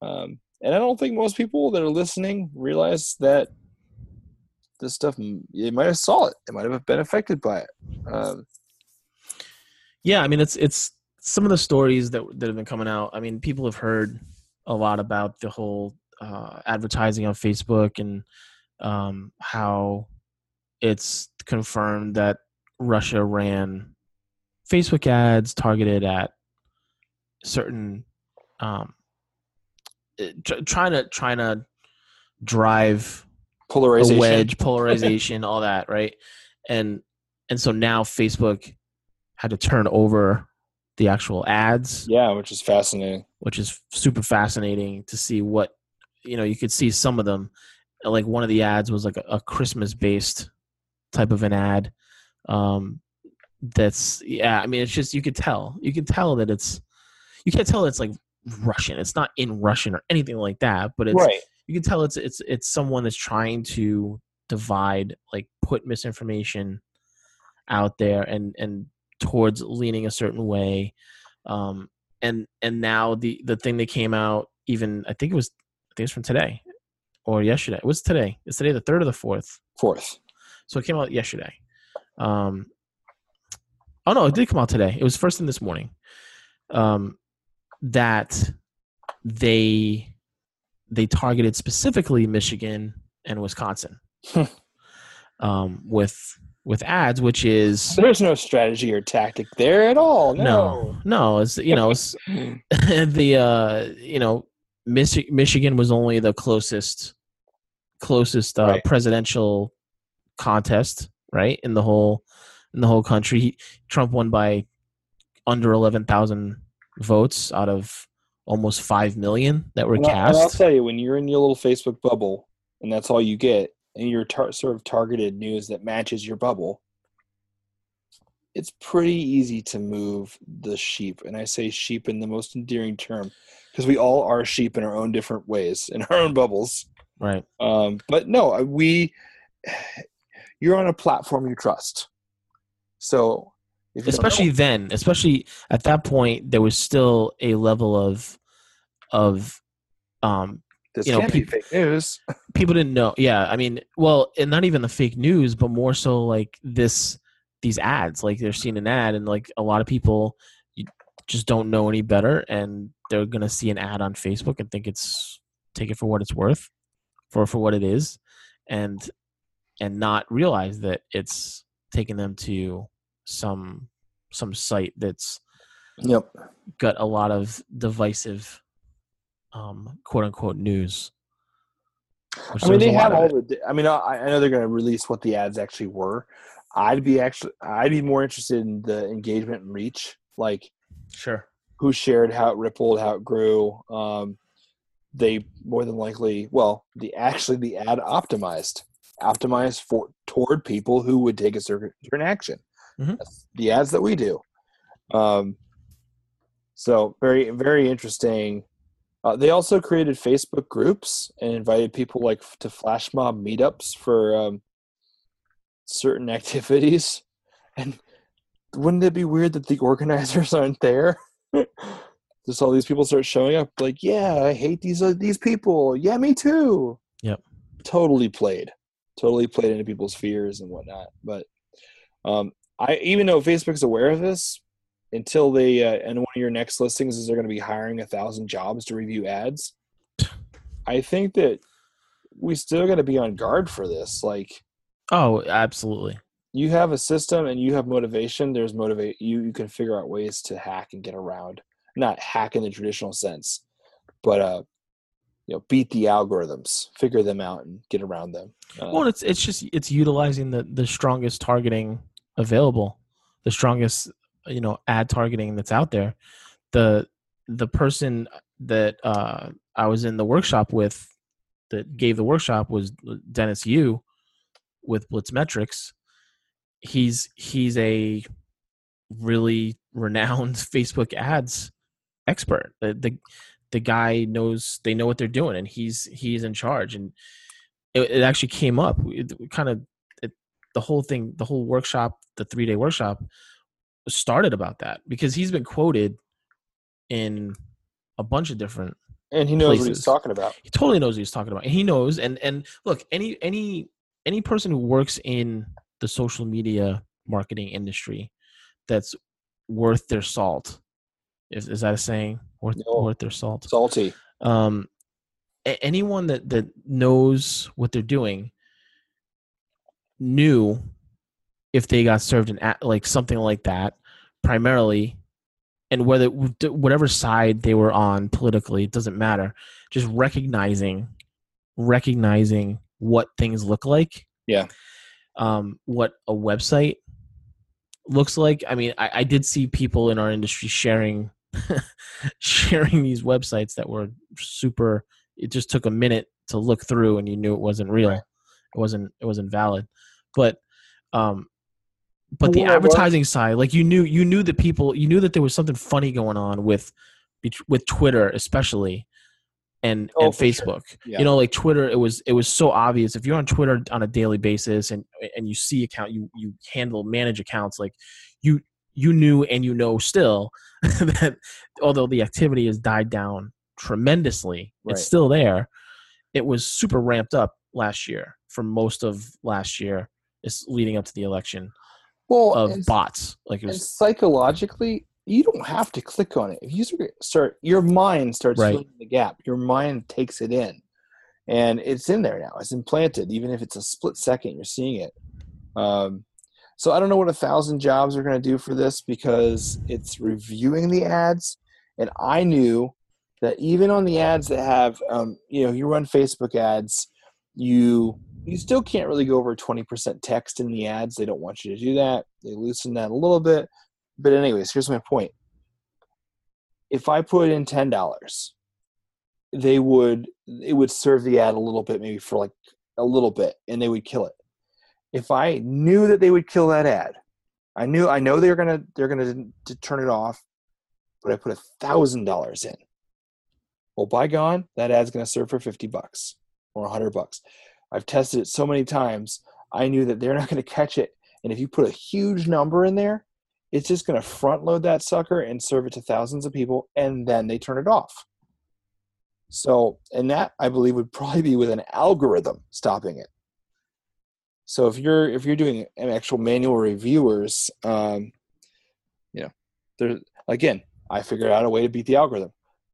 Um, and I don't think most people that are listening realize that this stuff they might have saw it. They might have been affected by it. Um, Yeah, I mean it's it's some of the stories that that have been coming out. I mean, people have heard a lot about the whole uh, advertising on Facebook and um, how it's confirmed that Russia ran Facebook ads targeted at certain um, eh, trying to trying to drive polarization. wedge, polarization, all that, right? And and so now Facebook had to turn over the actual ads, Yeah, which is fascinating. which is super fascinating to see what you know. You could see some of them, like one of the ads was like a, a Christmas based type of an ad. Um, that's yeah. I mean, it's just you could tell. You can tell that it's you can't tell it's like Russian. It's not in Russian or anything like that, but it's right. You can tell it's it's it's someone that's trying to divide, like put misinformation out there and and towards leaning a certain way. Um, and and now the the thing that came out even I think it was I think it's from today or yesterday. It was today. It's today the third or the fourth. Fourth. So it came out yesterday. Um, oh no, it did come out today. It was first thing this morning. Um, that they they targeted specifically Michigan and Wisconsin um, with with ads, which is There's no strategy or tactic there at all. no, No. no, it's you know it's the uh, you know Mich- Michigan was only the closest closest uh, Right. presidential contest, right in the whole in the whole country. He, Trump won by under eleven thousand votes out of almost five million that were And, I, and I'll tell you, when you're in your little Facebook bubble and that's all you get, and you're tar- sort of targeted news that matches your bubble, it's pretty easy to move the sheep. And I say sheep in the most endearing term because we all are sheep in our own different ways in our own bubbles. Right. Um, but no, we you're on a platform you trust. So if you know- especially then especially at that point there was still a level of of um this you know, can't be fake news. people didn't know yeah i mean well and not even the fake news but more so like this these ads like they're seeing an ad and like a lot of people just don't know any better and they're gonna see an ad on facebook and think it's take it for what it's worth for for what it is and and not realize that it's taking them to some some site that's Yep. got a lot of divisive um quote unquote news I mean, they have all the. I mean, I, I know they're going to release what the ads actually were. I'd be actually, I'd be more interested in the engagement and reach, like sure who shared, how it rippled, how it grew. Um, they more than likely, well, the actually the ad optimized, optimized for toward people who would take a certain, certain action. Mhm. The ads that we do. Um, so very very interesting. Uh, they also created Facebook groups and invited people like to flash mob meetups for um, certain activities. And wouldn't it be weird that the organizers aren't there? Just all these people start showing up, like, yeah, I hate these uh, these people. Yeah, me too. Yep. Totally played, totally played into people's fears and whatnot. But um, I even though Facebook's aware of this, until they uh, and one of your next listings is they're going to be hiring a thousand jobs to review ads. I think that we still got to be on guard for this. Like oh absolutely you have a system and you have motivation. There's motivate you. You can figure out ways to hack and get around. Not hack in the traditional sense, but uh, you know, beat the algorithms, figure them out, and get around them. Uh, well it's it's just it's utilizing the the strongest targeting available the strongest you know ad targeting that's out there the the person that uh i was in the workshop with that gave the workshop was dennis yu with blitzmetrics. He's he's a really renowned facebook ads expert. The, the the guy knows they know what they're doing and he's he's in charge. And it, it actually came up. It, kind of it, the whole thing the whole workshop the three day workshop started about that because he's been quoted in a bunch of different and he knows what he's talking about. he totally knows what he's talking about. And he knows and and look, any any any person who works in the social media marketing industry that's worth their salt. Is, is that a saying? Worth, No. worth their salt. Salty. Um, anyone that that knows what they're doing knew if they got served an like something like that, primarily, and whether whatever side they were on politically, it doesn't matter. Just recognizing, recognizing what things look like. Yeah. Um, what a website looks like. I mean, I, I did see people in our industry sharing sharing these websites that were super it just took a minute to look through and you knew it wasn't real it wasn't it wasn't valid but um but the advertising side, like you knew, you knew that people, you knew that there was something funny going on with, with Twitter especially, and Oh, and for sure. Facebook. Yeah. You know, like Twitter, it was it was so obvious. If you're on Twitter on a daily basis and and you see account, you you handle manage accounts, like you you knew and you know still that although the activity has died down tremendously, Right. it's still there. It was super ramped up last year for most of last year, is leading up to the election well, of bots. Like was psychologically, you don't have to click on it. If you start, your mind starts Right. filling the gap. Your mind takes it in, and it's in there now. It's implanted, even if it's a split second. You're seeing it. Um, so I don't know what a thousand jobs are going to do for this because it's reviewing the ads, and I knew that even on the ads that have, um, you know, you run Facebook ads, you you still can't really go over 20% text in the ads. They don't want you to do that. They loosen that a little bit. But anyways, here's my point. If I put in ten dollars, they would it would serve the ad a little bit, maybe for like a little bit, and they would kill it. If I knew that they would kill that ad, I knew I know they're gonna they're gonna to turn it off, but I put a thousand dollars in. Well, by gone, that ad's gonna serve for fifty bucks or a hundred bucks. I've tested it so many times. I knew that they're not going to catch it. And if you put a huge number in there, it's just going to front load that sucker and serve it to thousands of people, and then they turn it off. So, and that I believe would probably be with an algorithm stopping it. So if you're if you're doing an actual manual reviewers, um, you know, there again, I figured out a way to beat the algorithm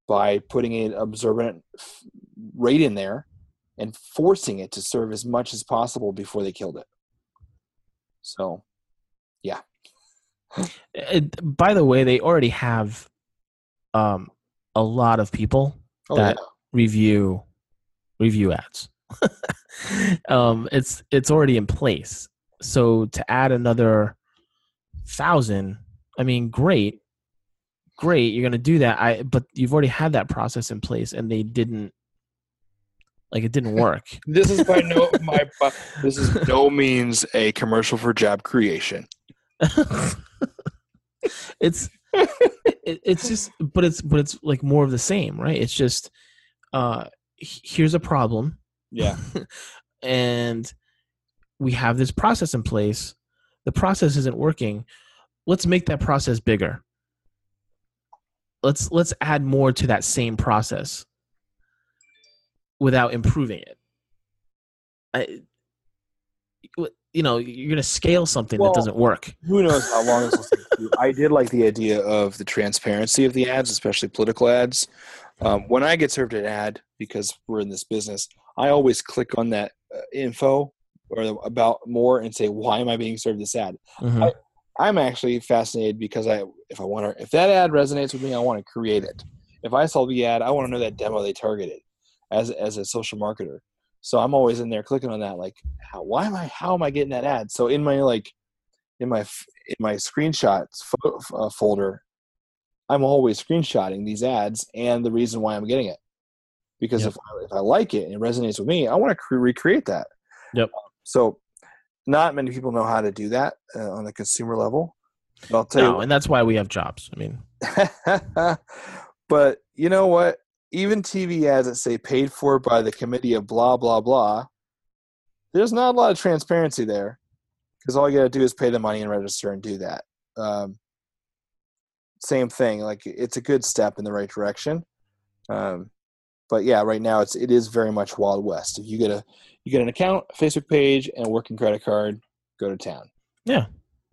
by putting an observant rate in there and forcing it to serve as much as possible before they killed it. So, it, by the way, they already have um a lot of people oh That- yeah. review review ads. um, it's it's already in place. So to add another thousand, I mean, great, great. You're gonna do that. I but you've already had that process in place, and they didn't like it didn't work. This is by no my by- this is no means a commercial for job creation. it's it, it's just but it's but it's like more of the same right it's just uh here's a problem Yeah. and we have this process in place the process isn't working let's make that process bigger let's let's add more to that same process without improving it I, you know you're going to scale something Well, that doesn't work Who knows how long this will take. I did like the idea of the transparency of the ads, especially political ads. Um, when I get served an ad, because we're in this business, I always click on that uh, info or about more and say, why am I being served this ad? Mhm. I'm actually fascinated because I, if I want to, if that ad resonates with me, I want to create it. If I saw the ad, I want to know that demo they targeted as as a social marketer. So I'm always in there clicking on that, like, how, why am I, how am I getting that ad? So in my like, in my in my screenshots fo- uh, folder, I'm always screenshotting these ads and the reason why I'm getting it. Because Yep. if I, if I like it and it resonates with me, I want to cre- recreate that. Yep. So, not many people know how to do that uh, on the consumer level. But I'll tell no you, and that's why we have jobs i mean but you know what? Even TV ads that say paid for by the committee of blah blah blah, there's not a lot of transparency there because all you got to do is pay the money and register and do that. Um, same thing. Like it's a good step in the right direction. Um, but yeah, right now it's it is very much Wild West. If you get a you get an account, a Facebook page, and a working credit card, go to town. Yeah,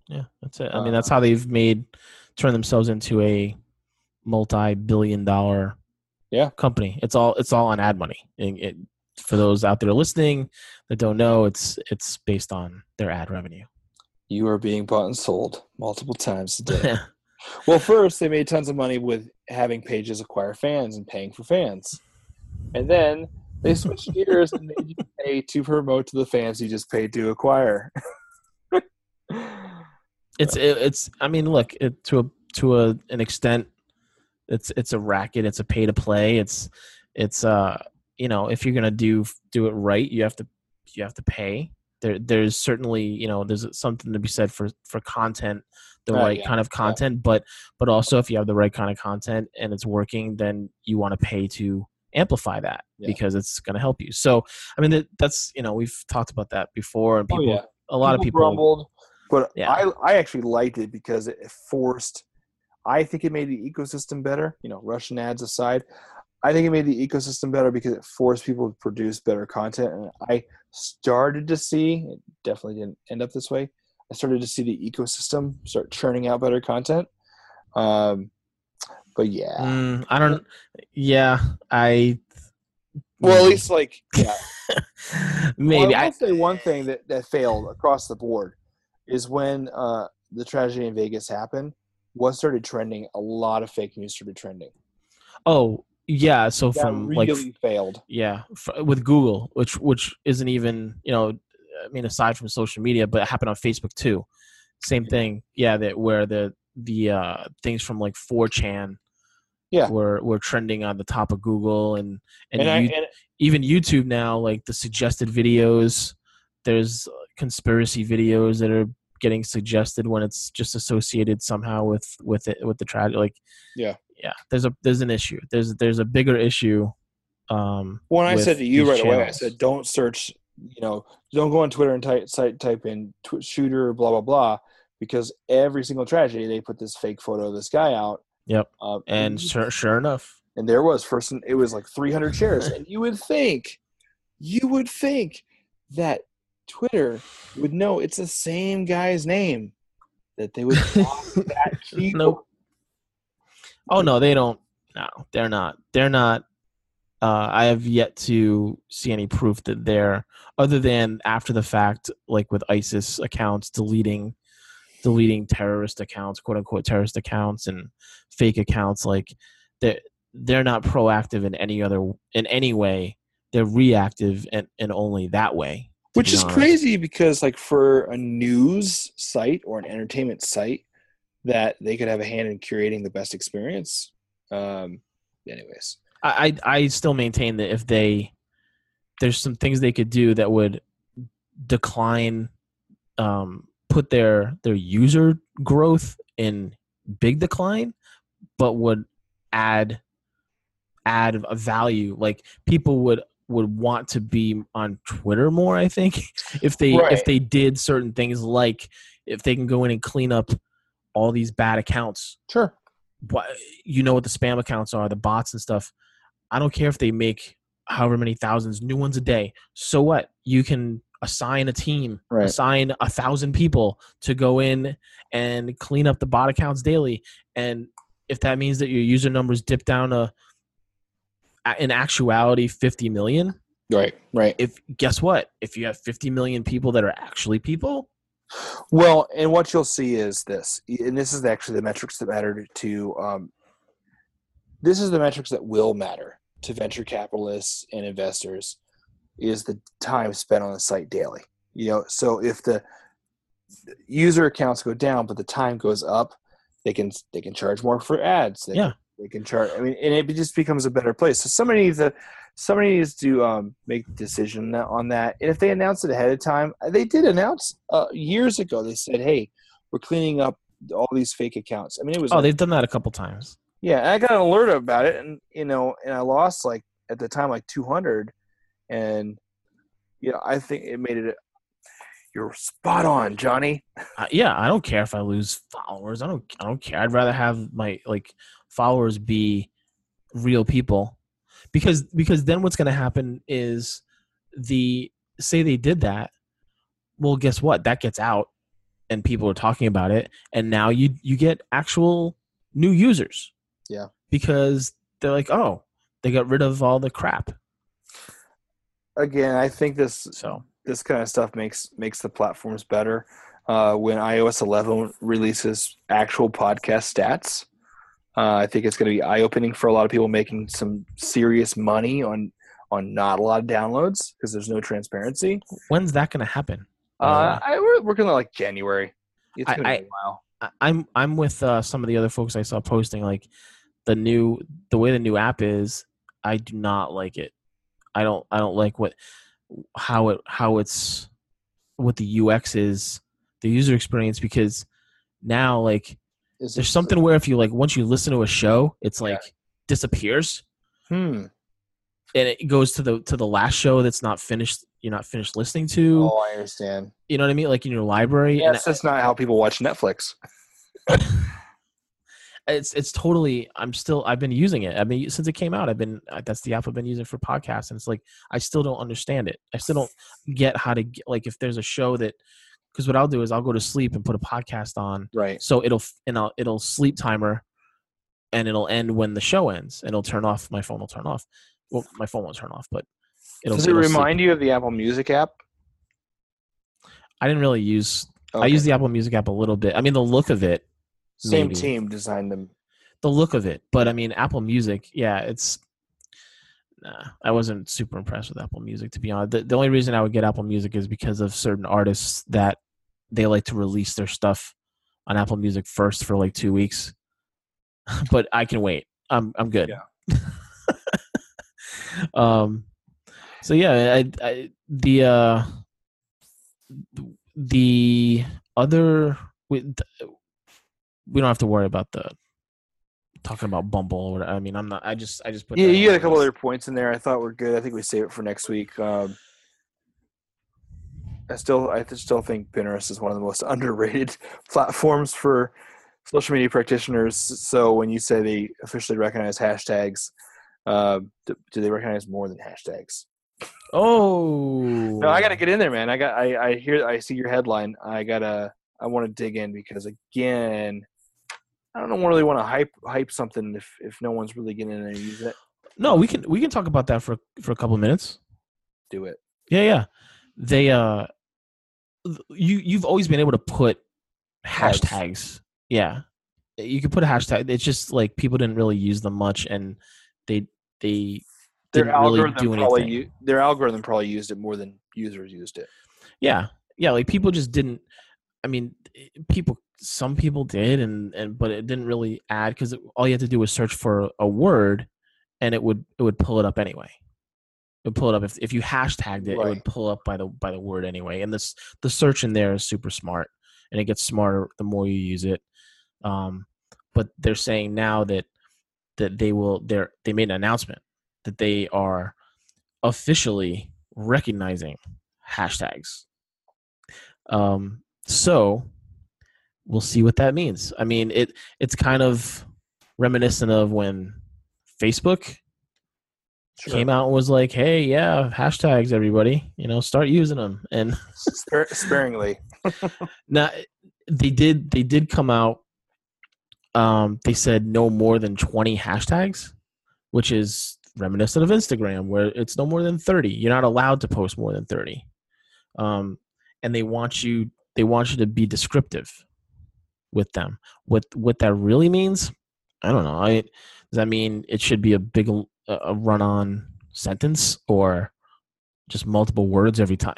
Yeah. that's it. I mean, that's Uh, how they've made turn themselves into a multi-billion-dollar Yeah. company. It's all it's all on ad money. And it, for those out there listening that don't know, it's it's based on their ad revenue. You are being bought and sold multiple times a day. Well, first they made tons of money with having pages acquire fans and paying for fans, and then they switched gears and made you pay to promote to the fans you just paid to acquire. it's it, it's. I mean, look it, to a to a an extent, it's it's a racket. It's a pay to play. It's it's uh you know if you're gonna do do it right, you have to you have to pay. there there's certainly you know there's something to be said for for content the Right, right yeah, kind of content but but also if you have the right kind of content and it's working then you want to pay to amplify that Yeah. because it's going to help you so i mean that, that's you know we've talked about that before and Oh, people yeah. a lot of people grumbled, but Yeah. I I actually liked it because it forced. I think it made the ecosystem better. You know, Russian ads aside, I think it made the ecosystem better because it forced people to produce better content. And I started to see it definitely didn't end up this way. I started to see the ecosystem start churning out better content. Um, but yeah, Mm, i don't yeah i well, at least like yeah, maybe Well, I I, will say one thing that, that failed across the board is when uh, the tragedy in Vegas happened. What started trending? A lot of fake news started trending. oh yeah so That from really like failed. Yeah, f- with Google, which which isn't even you know, I mean, aside from social media, but it happened on Facebook too. Same thing. Yeah, that where the the uh, things from like 4chan, Yeah. were were trending on the top of Google and and, And, I, you- and even YouTube now, like the suggested videos. There's uh, conspiracy videos that are getting suggested when it's just associated somehow with with it with the tragedy. Like, Yeah. yeah. There's a there's an issue. There's there's a bigger issue. Um, when I said to you right away, I said don't search. You know, don't go on Twitter and type type, type in tw- shooter blah blah blah because every single tragedy they put this fake photo of this guy out. Yep. Um, and you- sure, sure enough, and there was first it was like 300 shares and you would think you would think that twitter would know it's the same guy's name that they would block that. Nope. oh no, they don't. No, they're not. They're not. Uh, I have yet to see any proof that they're other than after the fact, like with ISIS accounts deleting, deleting terrorist accounts, quote unquote terrorist accounts and fake accounts. Like they're they're not proactive in any other in any way. They're reactive and, and only that way. Which be is honest. crazy because like for a news site or an entertainment site that they could have a hand in curating the best experience um anyways I, I I still maintain that if they there's some things they could do that would decline um put their their user growth in big decline but would add add a value like people would would want to be on Twitter more I think if they Right. if they did certain things like if they can go in and clean up all these bad accounts sure what you know what the spam accounts are, the bots and stuff. I don't care if they make however many thousands new ones a day. So what? You can assign a team, Right. assign a thousand people to go in and clean up the bot accounts daily. And if that means that your user numbers dip down to a- in actuality 50 million, right right if guess what? If you have 50 million people that are actually people, Well, and what you'll see is this, and this is actually the metrics that matter to. Um, this is the metrics that will matter to venture capitalists and investors, is the time spent on the site daily. You know, so if the user accounts go down but the time goes up, they can they can charge more for ads. They, Yeah. They can chart. I mean, and it just becomes a better place. So somebody needs to somebody needs to um, make a decision on that. And if they announce it ahead of time, uh, they did announce uh, years ago. They said, "Hey, we're cleaning up all these fake accounts." I mean, it was oh, they've done that a couple times. yeah. And I got an alert about it, and you know, and I lost like at the time like 200, and you know, I think it made it. You're spot on, Johnny. Uh, yeah, I don't care if I lose followers. I don't. I don't care. I'd rather have my like followers be real people, because because then what's going to happen is the say they did that. Well, guess what? That gets out, and people are talking about it, and now you you get actual new users. Yeah. because they're like, oh, they got rid of all the crap. Again, I think this So this kind of stuff makes makes the platforms better. Uh, when iOS 11 releases actual podcast stats, uh, I think it's going to be eye opening for a lot of people making some serious money on on not a lot of downloads because there's no transparency. when's that going to happen? Uh, I, we're working on like January. It's going to be a while. I- I'm I'm with uh, some of the other folks I saw posting like the new the way the new app is. I do not like it. I don't I don't like what how it how it's what the UX is, the user experience, because now like Is there's it- something where if you like once you listen to a show, it's Yeah. like disappears Hmm. and it goes to the to the last show that's not finished. You're not finished listening to. Oh, I understand. You know what I mean? Like in your library. and Yes, that's not how people watch Netflix. it's it's totally i'm still i've been using it i mean since it came out i've been that's the app i've been using for podcasts and it's like i still don't understand it i still don't get how to get, like if there's a show that because what i'll do is i'll go to sleep and put a podcast on Right. so it'll and I'll, it'll sleep timer and it'll end when the show ends and it'll turn off my phone will turn off well my phone won't turn off but it'll Does it it'll sleep. remind you of the Apple Music app? i didn't really use i Okay. use the apple music app a little bit i mean the look of it same maybe. team designed them. the look of it. But I mean, Apple Music, yeah, it's. Nah, I wasn't super impressed with Apple Music to be honest. The, the only reason I would get Apple Music is because of certain artists that they like to release their stuff on Apple Music first for like two weeks. but I can wait. I'm I'm good. Yeah. um. So yeah, I, I the uh the other we, we don't have to worry about the talking about Bumble or whatever. I mean, I'm not. I just I just put. Yeah, you had a couple other points in there. I thought were good. I think we save it for next week. Um, I still, I still think Pinterest is one of the most underrated platforms for social media practitioners. So when you say they officially recognize hashtags, uh, do, do they recognize more than hashtags? Oh No, I got to get in there, man. I got, I, I hear, I see your headline. I gotta, I want to dig in because again, I don't really want to hype hype something if if no one's really getting in and use it. No, we can we can talk about that for for a couple of minutes. Do it. Yeah, yeah. They uh, you you've always been able to put Tags. hashtags. Yeah, you could put a hashtag. It's just like people didn't really use them much, and they they their didn't really algorithm do probably u- their algorithm probably used it more than users used it. yeah yeah like people just didn't i mean people some people did and and but it didn't really add because all you had to do was search for a word and it would it would pull it up anyway. It would pull it up. If, if you hashtagged it it would pull up by the by the word anyway and this the search in there is super smart and it gets smarter the more you use it. Um but they're saying now that that they will they're they made an announcement that they are officially recognizing hashtags. Um, so we'll see what that means. I mean, it it's kind of reminiscent of when Facebook came out and was like, "Hey, yeah, hashtags, everybody, you know, start using them." And Spar- sparingly. now they did they did come out. Um, they said no more than twenty hashtags, which is reminiscent of Instagram, where it's no more than thirty. You're not allowed to post more than thirty. Um, and they want you they want you to be descriptive with them. What what that really means, I don't know. I does that mean it should be a big a run on sentence or just multiple words every time?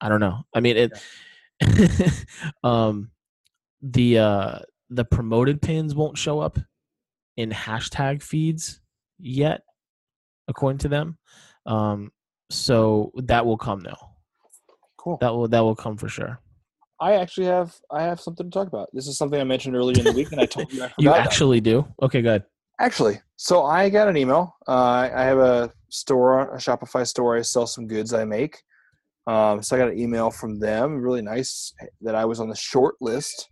I don't know. I mean it. um, the uh the promoted pins won't show up in hashtag feeds yet, according to them. Um, so that will come though. Cool. That will that will come for sure. I actually have I have something to talk about. This is something I mentioned earlier in the week, and I told you I forgot. You actually do? Okay, good. Actually, so I got an email. Uh, I have a store, a Shopify store. I sell some goods I make. Um, so I got an email from them, really nice, that I was on the short list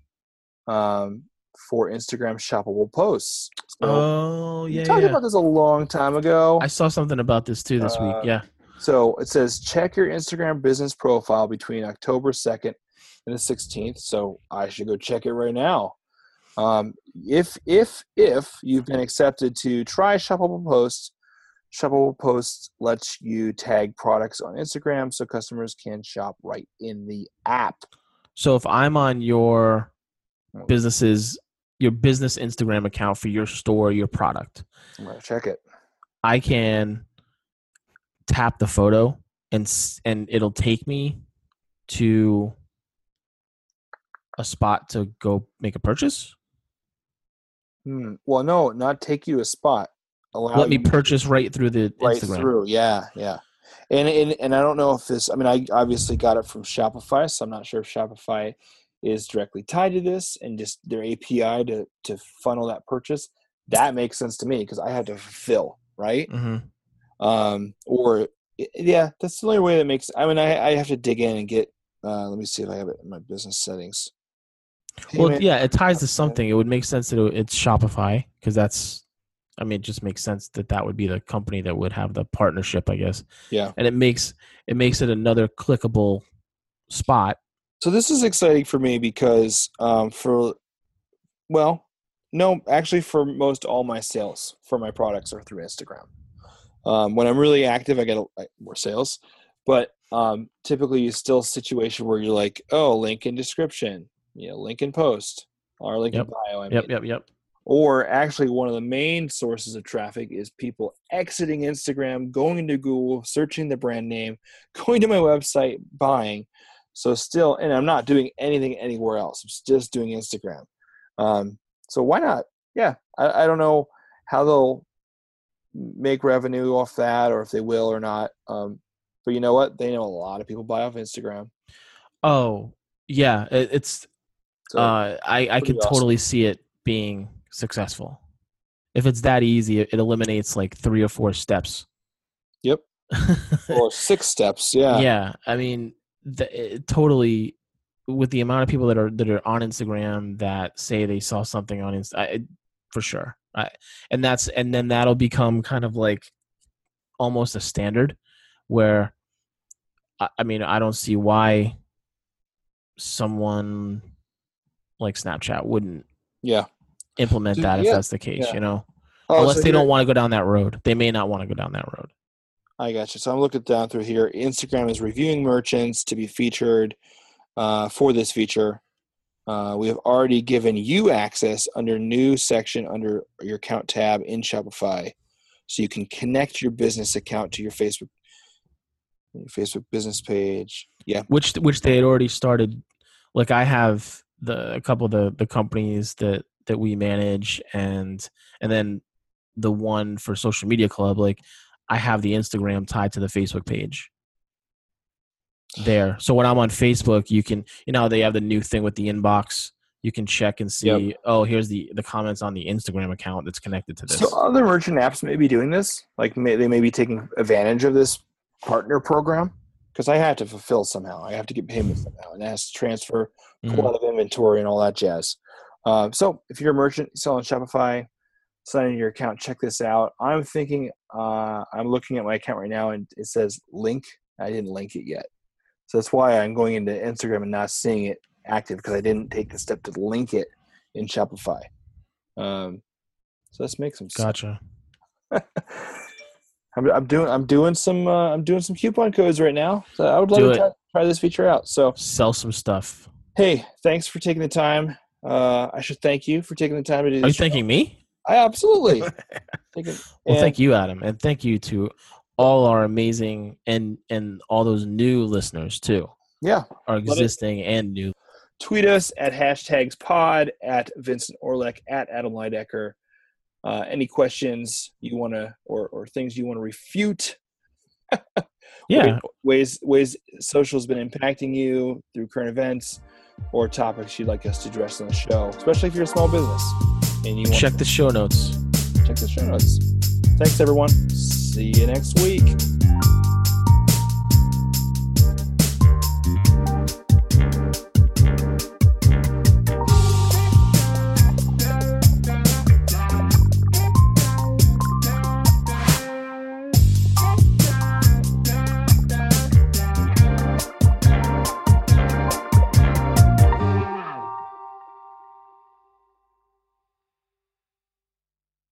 um, for Instagram shoppable posts. So Oh yeah, talked yeah. about this a long time ago. I saw something about this too this week. Uh, Yeah. So it says check your Instagram business profile between October 2nd and the 16th. So I should go check it right now. Um, if if if you've been accepted to try shoppable posts, shoppable posts lets you tag products on Instagram so customers can shop right in the app. So if I'm on your business's your business Instagram account for your store, your product, I'm gonna check it. I can tap the photo and and it'll take me to a spot to go make a purchase. Hmm. Well, no, not take you to a spot. Allow Let me purchase right through the right Instagram. through. Yeah, yeah. And, and and I don't know if this. I mean, I obviously got it from Shopify, so I'm not sure if Shopify is directly tied to this and just their API to to funnel that purchase. That makes sense to me because I had to fulfill right. Mm-hmm. Um, or yeah, that's the only way that makes. I mean, I I have to dig in and get. Uh, let me see if I have it in my business settings. Well, Payment- yeah, it ties to something. It would make sense that it- it's Shopify because that's, I mean, it just makes sense that that would be the company that would have the partnership, I guess. Yeah. And it makes it makes it another clickable spot. So this is exciting for me because um, for well, no, actually for most all my sales for my products are through Instagram. Um, when I'm really active, I get a, like, more sales, but um, typically you still situation where you're like, oh, link in description, you know, link in post or link Yep. bio. I Yep, mean. yep, yep. Or actually, one of the main sources of traffic is people exiting Instagram, going into Google, searching the brand name, going to my website, buying. So still, and I'm not doing anything anywhere else. I'm just doing Instagram. Um, so why not? Yeah, I, I don't know how they'll make revenue off that, or if they will or not. Um, but you know what? They know a lot of people buy off Instagram. Oh, yeah, it, it's So uh, I I could awesome. totally see it being successful. If it's that easy, it, it eliminates like three or four steps. Yep. or six steps. Yeah. yeah i mean the, it totally with the amount of people that are that are on instagram that say they saw something on insta I, for sure I, and that's and then that'll become kind of like almost a standard where I, I mean i don't see why someone like snapchat wouldn't Yeah. implement Dude, that if that's the case yeah. you know Oh, unless so they don't want to go down that road they may not want to go down that road I got you. So I'm looking down through here. Instagram is reviewing merchants to be featured uh, for this feature. Uh, we have already given you access under new section under your account tab in Shopify, so you can connect your business account to your Facebook your Facebook business page. Yeah, which which they had already started like i have the a couple of the the companies that that we manage and and then the one for social media club like i have the instagram tied to the facebook page. There. So when i'm on facebook you can you know they have the new thing with the inbox? You can check and see Yep. oh here's the the comments on the instagram account that's connected to this. So other merchant apps may be doing this. Like may, they may be taking advantage of this partner program because I have to fulfill somehow. I have to get payment somehow, and it has to transfer, Mhm. pull out of inventory, and all that jazz. Uh, so if you're a merchant selling Shopify, sign in your account. Check this out. I'm thinking. Uh, I'm looking at my account right now, and it says link. I didn't link it yet, so that's why I'm going into Instagram and not seeing it active because I didn't take the step to link it in Shopify. Um, so let's make some sense. gotcha I'm, I'm doing I'm doing some uh, I'm doing some coupon codes right now. So I would love Do to try, try this feature out. So sell some stuff hey, thanks for taking the time. Uh, I should thank you for taking the time to do are you this. show. thanking me I absolutely. Well, and- thank you, Adam, and thank you to all our amazing and and all those new listeners too, Yeah, our existing and new. tweet us at hashtags pod at Vincent Orlek at Adam Lydecker. Uh, any questions you want to or or things you want to refute? Yeah, ways ways social's been impacting you through current events or topics you'd like us to address on the show, especially if you're a small business and you want check the show notes. check the show notes. Thanks everyone. See you next week.